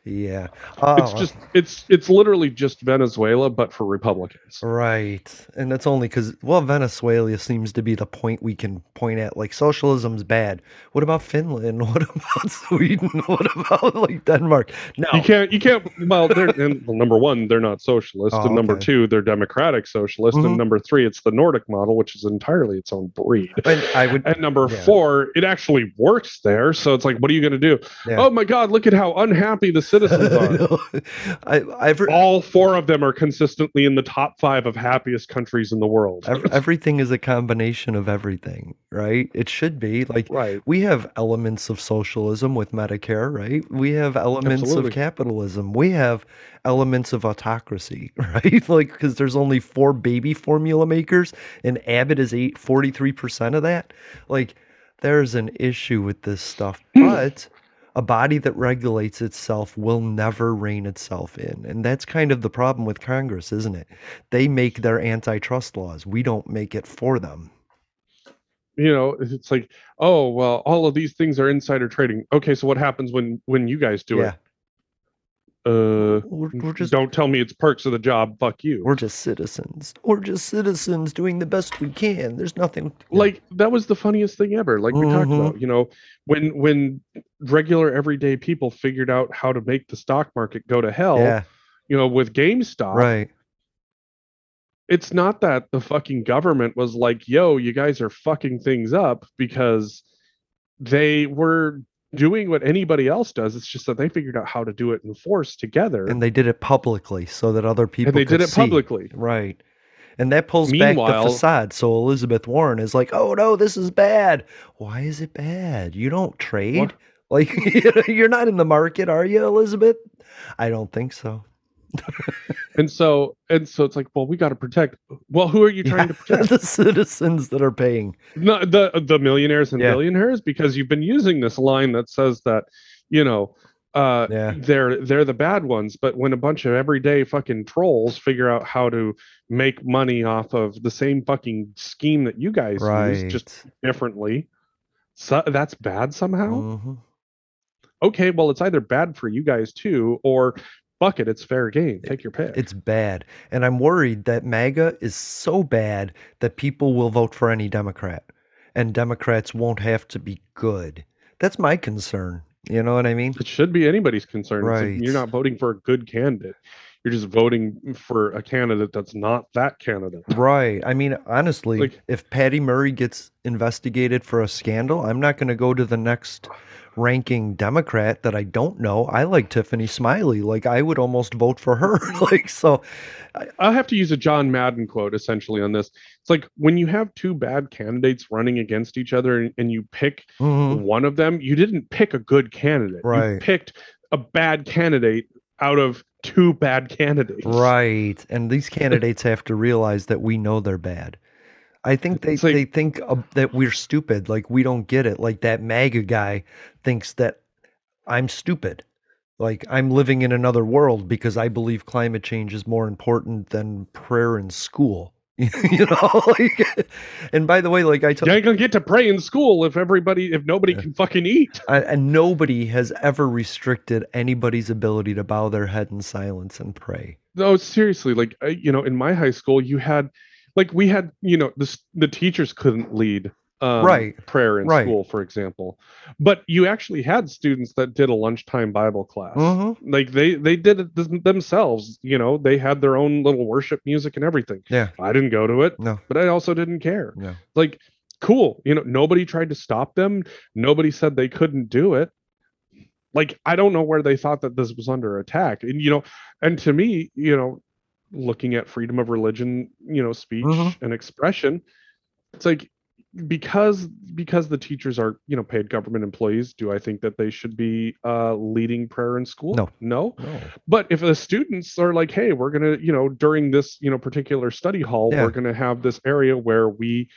Yeah. Oh,
it's just it's it's literally just Venezuela but for Republicans.
Right. And that's only because, well, Venezuela seems to be the point we can point at. Like, socialism's bad. What about Finland? <laughs> What about Sweden? <laughs> What about, like, Denmark? No.
You can't. You can't. Well, they're and, well, number one, they're not socialist,
Oh,
and number
okay.
two, they're democratic socialist,
Mhm.
and number three, it's the Nordic model, which is entirely its own breed.
And I would.
And number
Yeah.
four, it actually works there. So it's like, what are you going to do?
Yeah.
Oh my God! Look at how unhappy the citizens <laughs>
I
are.
I, I've,
All four of them are consistently in the top five of happiest countries in the world.
everything is a combination of everything, right? It should be. Like,
right.
we have elements of socialism with Medicare, right? We have elements
Absolutely.
of capitalism. We have elements of autocracy, <laughs> right? Like because there's only four baby formula makers, and Abbott is eight forty three percent of that. Like there's an issue with this stuff, <clears throat> but. A body that regulates itself will never rein itself in. And that's kind of the problem with Congress, isn't it? They make their antitrust laws. We don't make it for them.
You know, it's like, oh well, all of these things are insider trading. Okay, so what happens when when you guys do
yeah.
it? Uh,
We're, we're just
don't tell me it's perks of the job. Fuck you.
We're just citizens. We're just citizens doing the best we can. There's nothing
like that was the funniest thing ever like we talked
Mhm.
about you know when when regular everyday people figured out how to make the stock market go to hell
yeah,
you know with gamestop
right.
it's not that the fucking government was like yo you guys are fucking things up because they were doing what anybody else does it's just that they figured out how to do it in force together
And they did it publicly so that other people
and they did it
see.
publicly
Right. And that pulls back the facade. So Elizabeth Warren is like, "Oh no, this is bad. Why is it bad? You don't trade. Like <laughs> you're not in the market, are you, Elizabeth? I don't think so. <laughs>
and so and so it's like well we got to protect well who are you trying to <laughs> protect
the citizens that are paying.
no, the the millionaires and
Yeah.
billionaires because you've been using this line that says that you know uh
Yeah.
they're they're the bad ones but when a bunch of everyday fucking trolls figure out how to make money off of the same fucking scheme that you guys
Right.
use just differently so that's bad somehow
Mhm.
okay well it's either bad for you guys too or fuck it it's fair game take your pick
It's bad. And I'm worried that MAGA is so bad that people will vote for any Democrat. And Democrats won't have to be good. That's my concern. You know what I mean?
it should be anybody's concern
Right.
you're not voting for a good candidate you're just voting for a candidate that's not that candidate
Right. I mean, honestly,
Like-
if Patty Murray gets investigated for a scandal, I'm not going to go to the next ranking Democrat that I don't know. I like Tiffany Smiley. Like I would almost vote for her. <laughs> like so
I'll have to use a John Madden quote essentially on this. It's like when you have two bad candidates running against each other and, and you pick
mhm,
one of them, you didn't pick a good candidate. You
Right.
picked a bad candidate out of two bad candidates.
right. And these candidates have to realize that we know they're bad. I think they,
like-
they think uh, that we're stupid. Like we don't get it. Like that MAGA guy thinks that I'm stupid. Like I'm living in another world because I believe climate change is more important than prayer in school. <laughs> you know, <laughs> like, and by the way, like I told
You ain't gonna get to pray in school if everybody if nobody
Yeah.
can fucking eat.
I, and nobody has ever restricted anybody's ability to bow their head in silence and pray.
No, seriously, like you know, in my high school, you had like we had you know the the teachers couldn't lead um,
Right,
prayer in
right.
school, for example, but you actually had students that did a lunchtime Bible class.
Mhm.
Like they they did it them- themselves. You know, they had their own little worship music and everything.
Yeah.
I didn't go to it,
No.
but I also didn't care.
No.
Like, cool. You know, nobody tried to stop them. Nobody said they couldn't do it. Like, I don't know where they thought that this was under attack. And, you know, and to me, you know, looking at freedom of religion, you know, speech
Mhm.
and expression, it's like, because because the teachers are you know paid government employees do i think that they should be uh leading prayer in school
No.
no
No.
but if the students are like hey we're gonna you know during this you know particular study hall
Yeah.
we're gonna have this area where we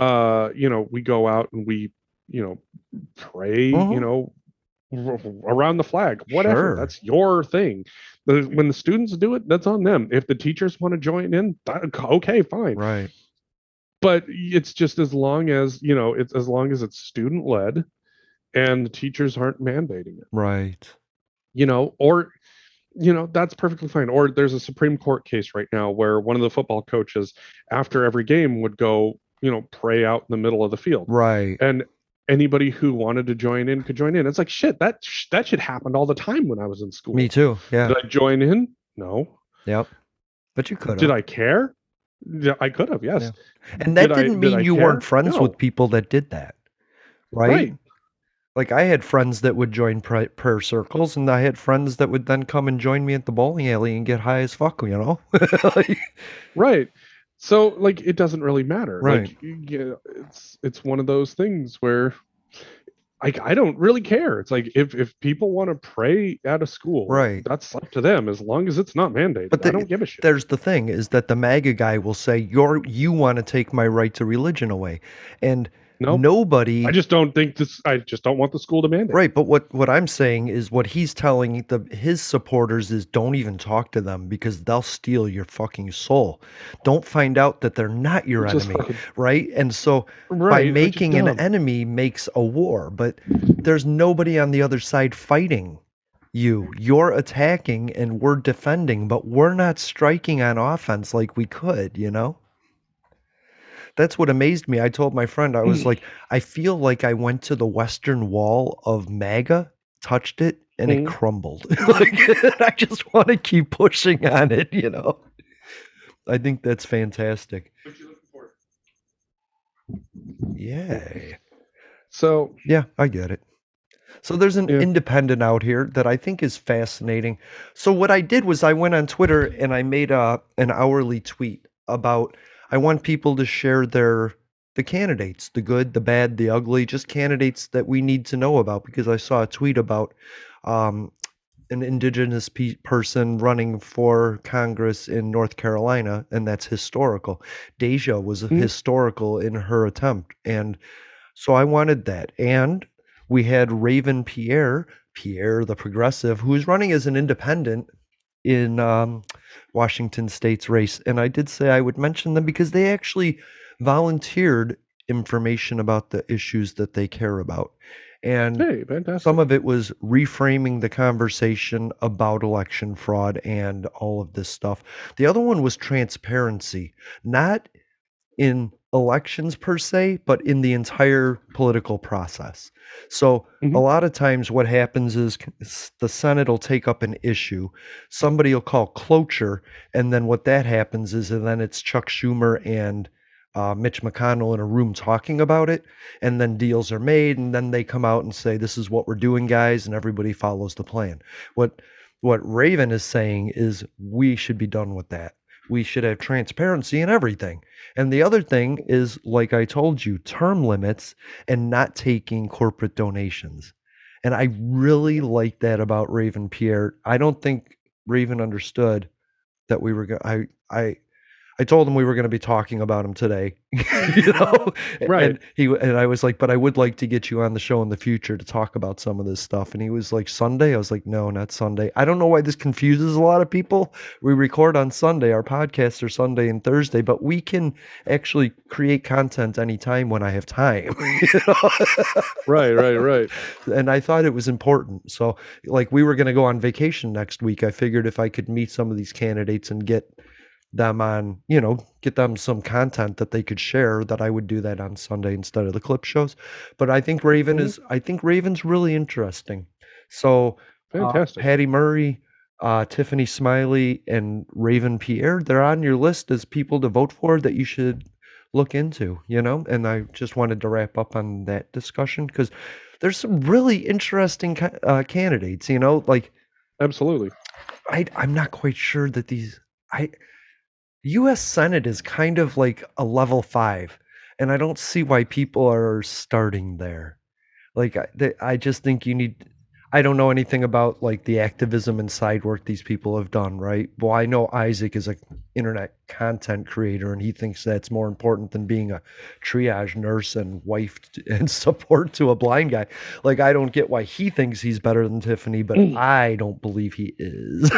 uh you know we go out and we you know pray
Mhm.
you know r- <laughs> around the flag whatever
Sure.
that's your thing when the students do it that's on them if the teachers want to join in that- okay fine
Right.
but it's just as long as you know it's as long as it's student led and the teachers aren't mandating it
Right.
you know, or you know, that's perfectly fine. Or there's a Supreme Court case right now where one of the football coaches, after every game, would go, you know, pray out in the middle of the field,
Right.
and anybody who wanted to join in could join in. It's like shit. That sh- that shit happened all the time when I was in school.
Me too. Yeah.
Did I join in? No.
Yep. But you could
Did. I care? Yeah, I could have. Yes.
And that
did
didn't
did
mean
I
you
care?
weren't friends
No.
with people that did that. Right?
Right.
Like I had friends that would join prayer circles, and I had friends that would then come and join me at the bowling alley and get high as fuck, you know? <laughs> Like,
Right. So like it doesn't really matter.
Right.
Like you- you- it's it's one of those things where like I don't really care. It's like if if people want to pray at a school,
Right.
that's up to them as long as it's not mandated.
But
I don't give a shit.
there's the thing is that the MAGA guy will say, You're you want to take my right to religion away. And
Nope.
nobody
I just don't think this I just don't want the school to mandate.
Right, but what what I'm saying is what he's telling the his supporters is don't even talk to them because they'll steal your fucking soul. Don't find out that they're not your enemy,
fucking-
right? And so
Right,
by making an enemy makes a war, but there's nobody on the other side fighting you. You're attacking and we're defending, but we're not striking on offense like we could, you know? That's what amazed me. I told my friend, I was
Mm.
like, I feel like I went to the western wall of MAGA, touched it, and it
Mhm.
crumbled. <laughs> like, <laughs> I just want to keep pushing on it, you know? I think that's fantastic. What you looking for? Yay.
So
Yeah, I get it. So there's an
Yeah.
independent out here that I think is fascinating. So what I did was I went on Twitter and I made a an hourly tweet about I want people to share their the candidates, the good, the bad, the ugly, just candidates that we need to know about because I saw a tweet about um, an indigenous pe- person running for Congress in North Carolina, and that's historical. Deja was
Mhm.
historical in her attempt, and so I wanted that. And we had Raven Pierre, Pierre the progressive, who's running as an independent in um, Washington State's race. And I did say I would mention them because they actually volunteered information about the issues that they care about. And
hey,
some of it was reframing the conversation about election fraud and all of this stuff. The other one was transparency, not in elections per se, but in the entire political process. So, a
Mhm.
lot of times, what happens is the Senate will take up an issue, somebody will call cloture, and then what that happens is, and then it's Chuck Schumer and uh, Mitch McConnell in a room talking about it, and then deals are made, and then they come out and say, "This is what we're doing, guys," and everybody follows the plan. What what Raven is saying is we should be done with that. We should have transparency in everything. And the other thing is, like I told you, term limits and not taking corporate donations. And I really like that about Raven Pierre. I don't think Raven understood that we were going. I I I told him we were going to be talking about him today, <laughs> you know. <laughs>
Right.
And he and I was like, but I would like to get you on the show in the future to talk about some of this stuff. And he was like, Sunday. I was like, no, not Sunday. I don't know why this confuses a lot of people. We record on Sunday. Our podcasts are Sunday and Thursday, but we can actually create content anytime when I have time. <laughs> you know?
right, right, right.
and I thought it was important. So, like, we were going to go on vacation next week. I figured if I could meet some of these candidates and get them on, you know, get them some content that they could share, that I would do that on Sunday instead of the clip shows. But I think Raven is, I think Raven's really interesting. So, uh,
Fantastic.
Patty Murray, uh, Tiffany Smiley, and Raven Pierre, they're on your list as people to vote for that you should look into, you know? And I just wanted to wrap up on that discussion because there's some really interesting uh, candidates, you know? Like,
Absolutely.
I, I'm not quite sure that these, I, U.S. Senate is kind of like a level five, and I don't see why people are starting there. Like, I, they, I just think you need. I don't know anything about like the activism and side work these people have done, right? Well, I know Isaac is an internet content creator, and he thinks that's more important than being a triage nurse and wife <laughs> and support to a blind guy. Like, I don't get why he thinks he's better than Tiffany, but mm. I don't believe he is.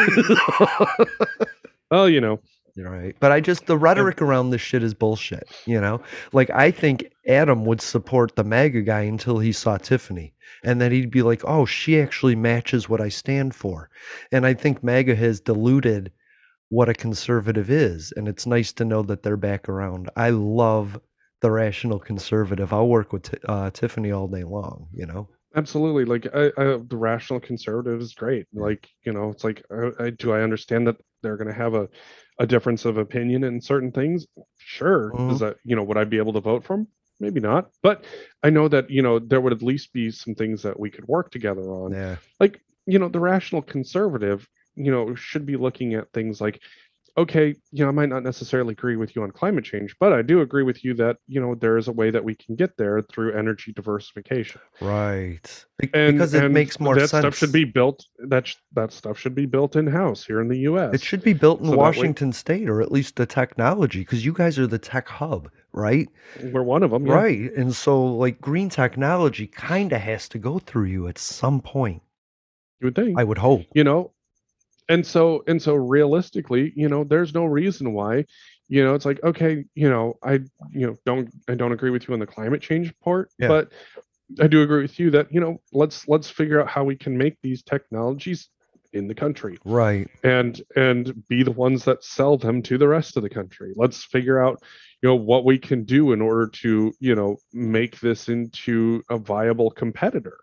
Well, you know,
Right. But I just the rhetoric around this shit is bullshit, you know? Like I think Adam would support the MAGA guy until he saw Tiffany. And then he'd be like, Oh, she actually matches what I stand for. And I think MAGA has diluted what a conservative is. And it's nice to know that they're back around. I love the rational conservative. I'll work with uh, Tiffany all day long, you know?
absolutely. Like, I, I, the rational conservative is great. Like, you know, it's like, I, I do I understand that they're going to have a, a difference of opinion in certain things? Sure.
Mhm.
Is that, you know, would I be able to vote for them? Maybe not. But I know that, you know, there would at least be some things that we could work together on.
Yeah.
like you know the rational conservative you know should be looking at things like okay you know i might not necessarily agree with you on climate change but i do agree with you that you know there is a way that we can get there through energy diversification
Right. Be-
and
because it
and
makes more
that
sense.
stuff should be built that sh- that stuff should be built in house here in the us
It should be built in
So that way-
Washington State, or at least the technology, because you guys are the tech hub, right?
we're one of them yeah.
Right. And so, like, green technology kind of has to go through you at some point.
you would think
I would hope.
you know and so and so realistically you know there's no reason why you know it's like okay you know i you know don't i don't agree with you on the climate change part
Yeah.
but i do agree with you that you know let's let's figure out how we can make these technologies in the country
Right.
and and be the ones that sell them to the rest of the country let's figure out you know what we can do in order to you know make this into a viable competitor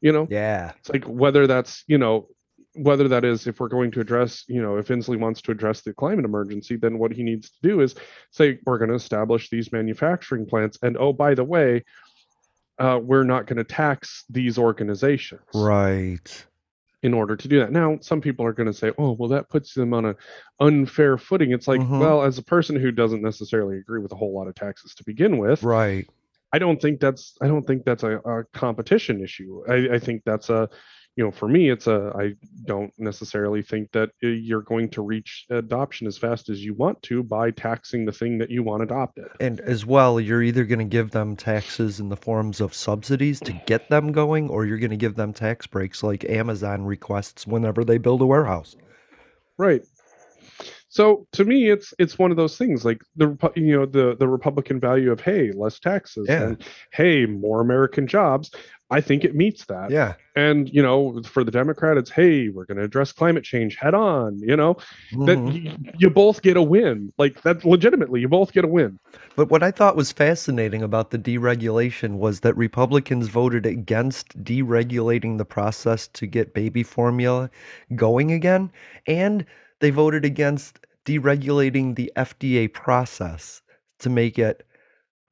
you know
Yeah.
it's like whether that's you know whether that is if we're going to address you know if inslee wants to address the climate emergency then what he needs to do is say we're going to establish these manufacturing plants and oh by the way uh, we're not going to tax these organizations
Right.
in order to do that now some people are going to say oh well that puts them on an unfair footing it's like
Mhm.
well as a person who doesn't necessarily agree with a whole lot of taxes to begin with
Right.
I don't think that's I don't think that's a, a competition issue. I, I think that's a you know for me it's a I don't necessarily think that uh, you're going to reach adoption as fast as you want to by taxing the thing that you want adopted.
And as well, you're either going to give them taxes in the forms of subsidies to get them going, or you're going to give them tax breaks like Amazon requests whenever they build a warehouse.
Right. So to me, it's it's one of those things like the you know the the Republican value of hey less taxes
Yeah.
and hey more American jobs. I think it meets that.
Yeah.
And you know for the Democrat, it's hey we're going to address climate change head on. You know that
Mhm.
y- you both get a win. Like that legitimately, you both get a win.
But what I thought was fascinating about the deregulation was that Republicans voted against deregulating the process to get baby formula going again, and they voted against deregulating the FDA process to make it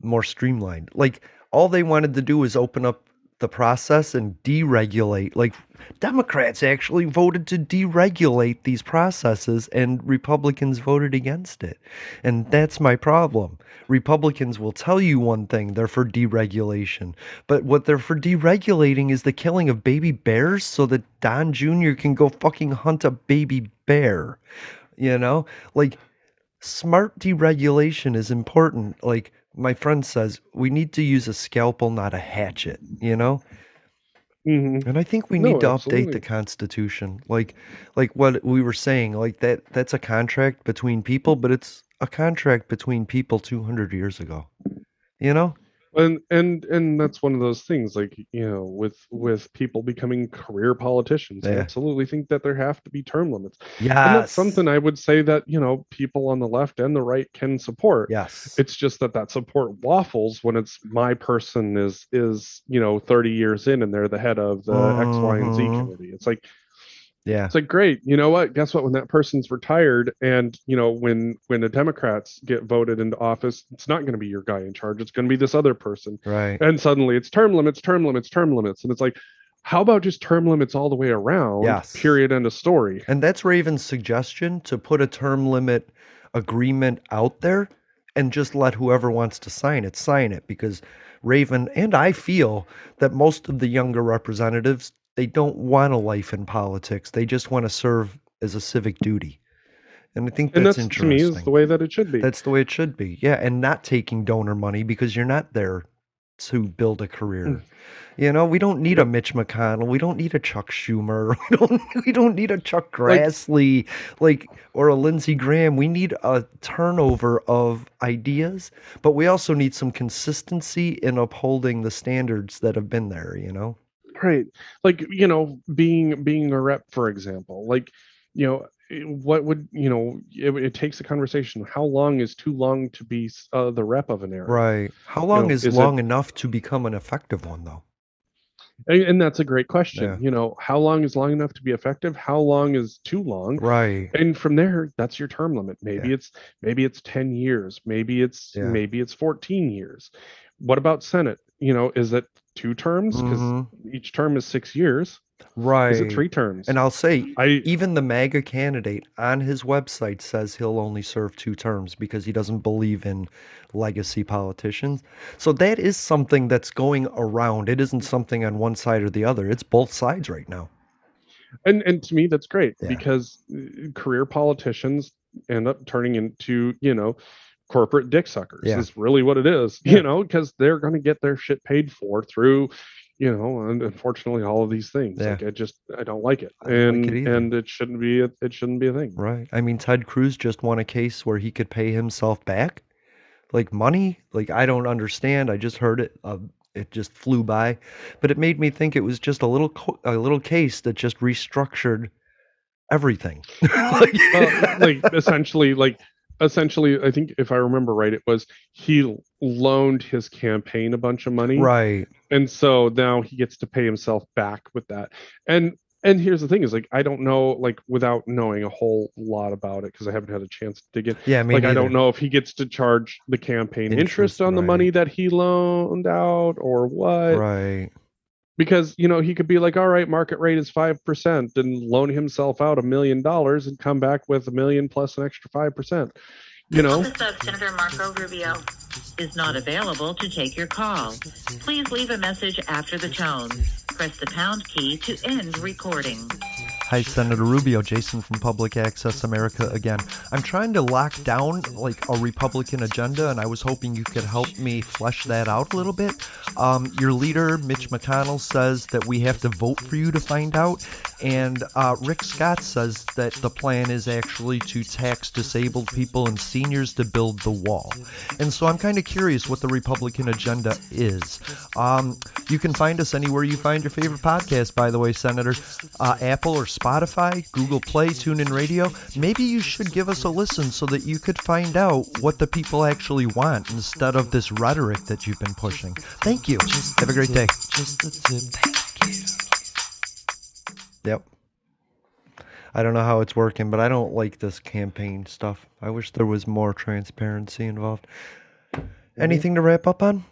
more streamlined. Like all they wanted to do was open up the process and deregulate. Like Democrats actually voted to deregulate these processes and Republicans voted against it. And that's my problem. Republicans will tell you one thing, they're for deregulation. But what they're for deregulating is the killing of baby bears so that Don Jr. can go fucking hunt a baby bear. You know? Like smart deregulation is important. Like my friend says, we need to use a scalpel, not a hatchet, you know?
Mhm.
And I think we
No,
need to update
absolutely.
the constitution. Like like what we were saying, like that that's a contract between people, but it's a contract between people 200 years ago. You know?
And and and that's one of those things like you know with with people becoming career politicians i absolutely think that there have to be term limits and
Yes.
that's something i would say that you know people on the left and the right can support
Yes.
it's just that that support waffles when it's my person is is you know 30 years in and they're the head of the x y and z
Mhm.
committee it's like
yeah.
it's like great you know what guess what when that person's retired and you know when when the democrats get voted into office it's not going to be your guy in charge it's going to be this other person
Right.
and suddenly it's term limits term limits term limits and it's like how about just term limits all the way around
Yes.
period end of story
And that's Raven's suggestion to put a term limit agreement out there and just let whoever wants to sign it sign it because Raven and I feel that most of the younger representatives they don't want a life in politics. They just want to serve as a civic duty. And I think
and
that's,
that's to me
interesting.
is the way that it should be
That's the way it should be. Yeah, and not taking donor money because you're not there to build a career.
Mm.
You know, we don't need a Mitch McConnell. We don't need a Chuck Schumer. <laughs> We don't we don't need a Chuck Grassley like or a Lindsey Graham. We need a turnover of ideas, but we also need some consistency in upholding the standards that have been there, you know?
Right. Like you know being being a rep for example like you know eh, what would you know it, it takes a conversation. How long is too long to be uh, the rep of an area?
Right. How long
know,
is,
is it-
long enough to become an effective one though?
and, and that's a great question.
Yeah.
you know how long is long enough to be effective? How long is too long?
Right.
and from there that's your term limit. Maybe it's maybe it's 10 years. Maybe it's
Yeah.
maybe it's 14 years. What about senate? You know is it two terms because
Mhm.
each term is six years
Right.
is it three terms
And I'll say,
i
even the MAGA candidate on his website says he'll only serve two terms because he doesn't believe in legacy politicians. So that is something that's going around. It isn't something on one side or the other. It's both sides right now.
and and to me that's great
Yeah.
because uh, career politicians end up turning into you know corporate dick suckers
Yeah.
is really what it is
Yeah.
you know because they're going to get their shit paid for through you know and unfortunately all of these things
Yeah.
like i just i don't like it
don't
and
like it
and it shouldn't be a, it shouldn't be a thing
Right. I mean, Ted Cruz just won a case where he could pay himself back. Like money, like I don't understand. I just heard it. Uh, it just flew by, but it made me think it was just a little co- a little case that just restructured everything. Like- <laughs>
well, like <laughs> essentially like essentially i think if i remember right it was he loaned his campaign a bunch of money
right.
and so now he gets to pay himself back with that and and here's the thing is like i don't know like without knowing a whole lot about it because i haven't had a chance to dig in
Yeah. Me
like i don't know if he gets to charge the campaign interest,
Interest,
on the money that he loaned out or what
Right.
Because you know he could be like all right market rate is 5% and loan himself out a million dollars and come back with a million plus an extra 5% you know
Senator Marco Rubio is not available to take your call. Please leave a message after the tone. Press the pound key to end recording.
Hi, Senator Rubio. Jason from Public Access America again. I'm trying to lock down like a Republican agenda, and I was hoping you could help me flesh that out a little bit. Um, your leader, Mitch McConnell, says that we have to vote for you to find out, and uh, Rick Scott says that the plan is actually to tax disabled people and seniors to build the wall. And so I'm kind of curious what the Republican agenda is. Um, you can find us anywhere you find your favorite podcast, by the way, Senator. Uh, Apple or Spotify, Google Play, TuneIn Radio. Maybe you should give us a listen so that you could find out what the people actually want instead of this rhetoric that you've been pushing. Thank you. Have a great day. I don't know how it's working, but I don't like this campaign stuff. I wish there was more transparency involved. Anything to wrap up on?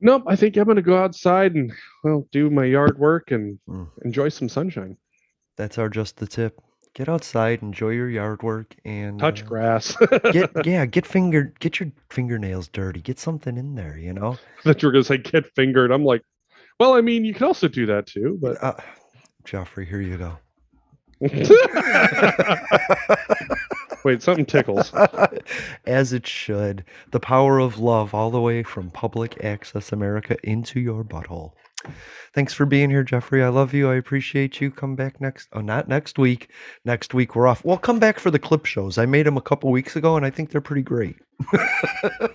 Nope. I think I'm going to go outside and well do my yard work and
Mm.
enjoy some sunshine.
That's our just the tip. Get outside, enjoy your yard work, and
Touch
uh,
grass.
Get <laughs> yeah, get finger, get your fingernails dirty. Get something in there, you know. <laughs>
that you were going to say get fingered. I'm like, well, I mean, you can also do that too, but
Uh, Joffrey, here you go. <laughs>
wait, something tickles. <laughs>
As it should. The power of love all the way from Public Access America into your butthole. Thanks for being here, Jeffrey. I love you. I appreciate you. Come back next. Oh, not next week. Next week we're off. Well, come back for the clip shows. I made them a couple weeks ago, and I think they're pretty great.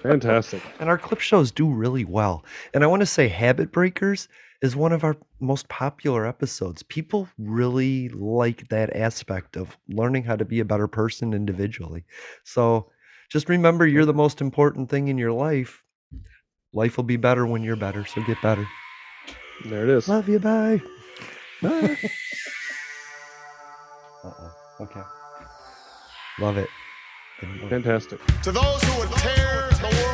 Fantastic. <laughs>
And our clip shows do really well. And I want to say Habit Breakers is one of our most popular episodes. People really like that aspect of learning how to be a better person individually. So just remember you're the most important thing in your life. Life will be better when you're better. So get better.
There it is.
Love you. Bye. Bye. <laughs> uh oh. Okay. Love it.
Fantastic.
To those who would tear the world down,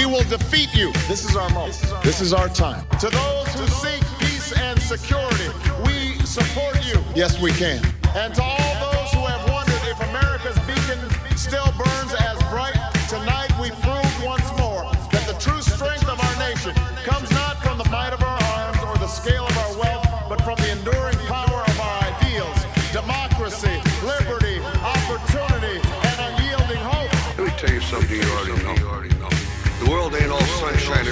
we will defeat you. This is our moment. This is our time. To those who seek peace and security, we support you. Yes, we can. And to all those who have wondered if America's beacon still burns as bright, tonight we prove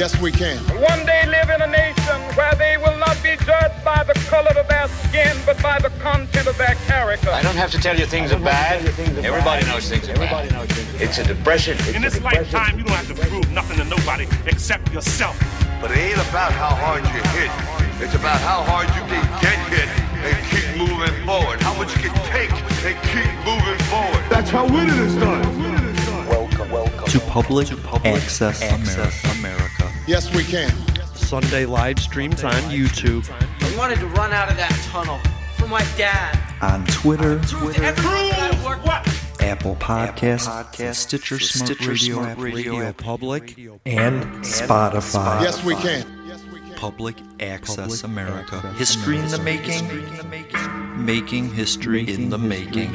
Yes, we can.
one day live in a nation where they will not be judged by the color of their skin, but by the content of their character.
I don't have to tell you things are bad. Everybody knows things are bad. It's a depression.
In this lifetime, you don't have to prove nothing to nobody except yourself.
But it ain't about how hard you hit. It's about how hard you can get hit and keep moving forward. How much you can take and keep moving forward.
That's how winning is done.
Welcome, welcome.
To Public, Access, America.
Yes, we can.
Sunday live streams on YouTube.
I wanted to run out of that tunnel for my dad.
On Twitter,
Prove what?
Apple Podcasts, Stitcher, Smart Radio,
Smart Radio Public,
and Spotify.
Yes, we can.
Public Access America. History in the making. Making history in the making.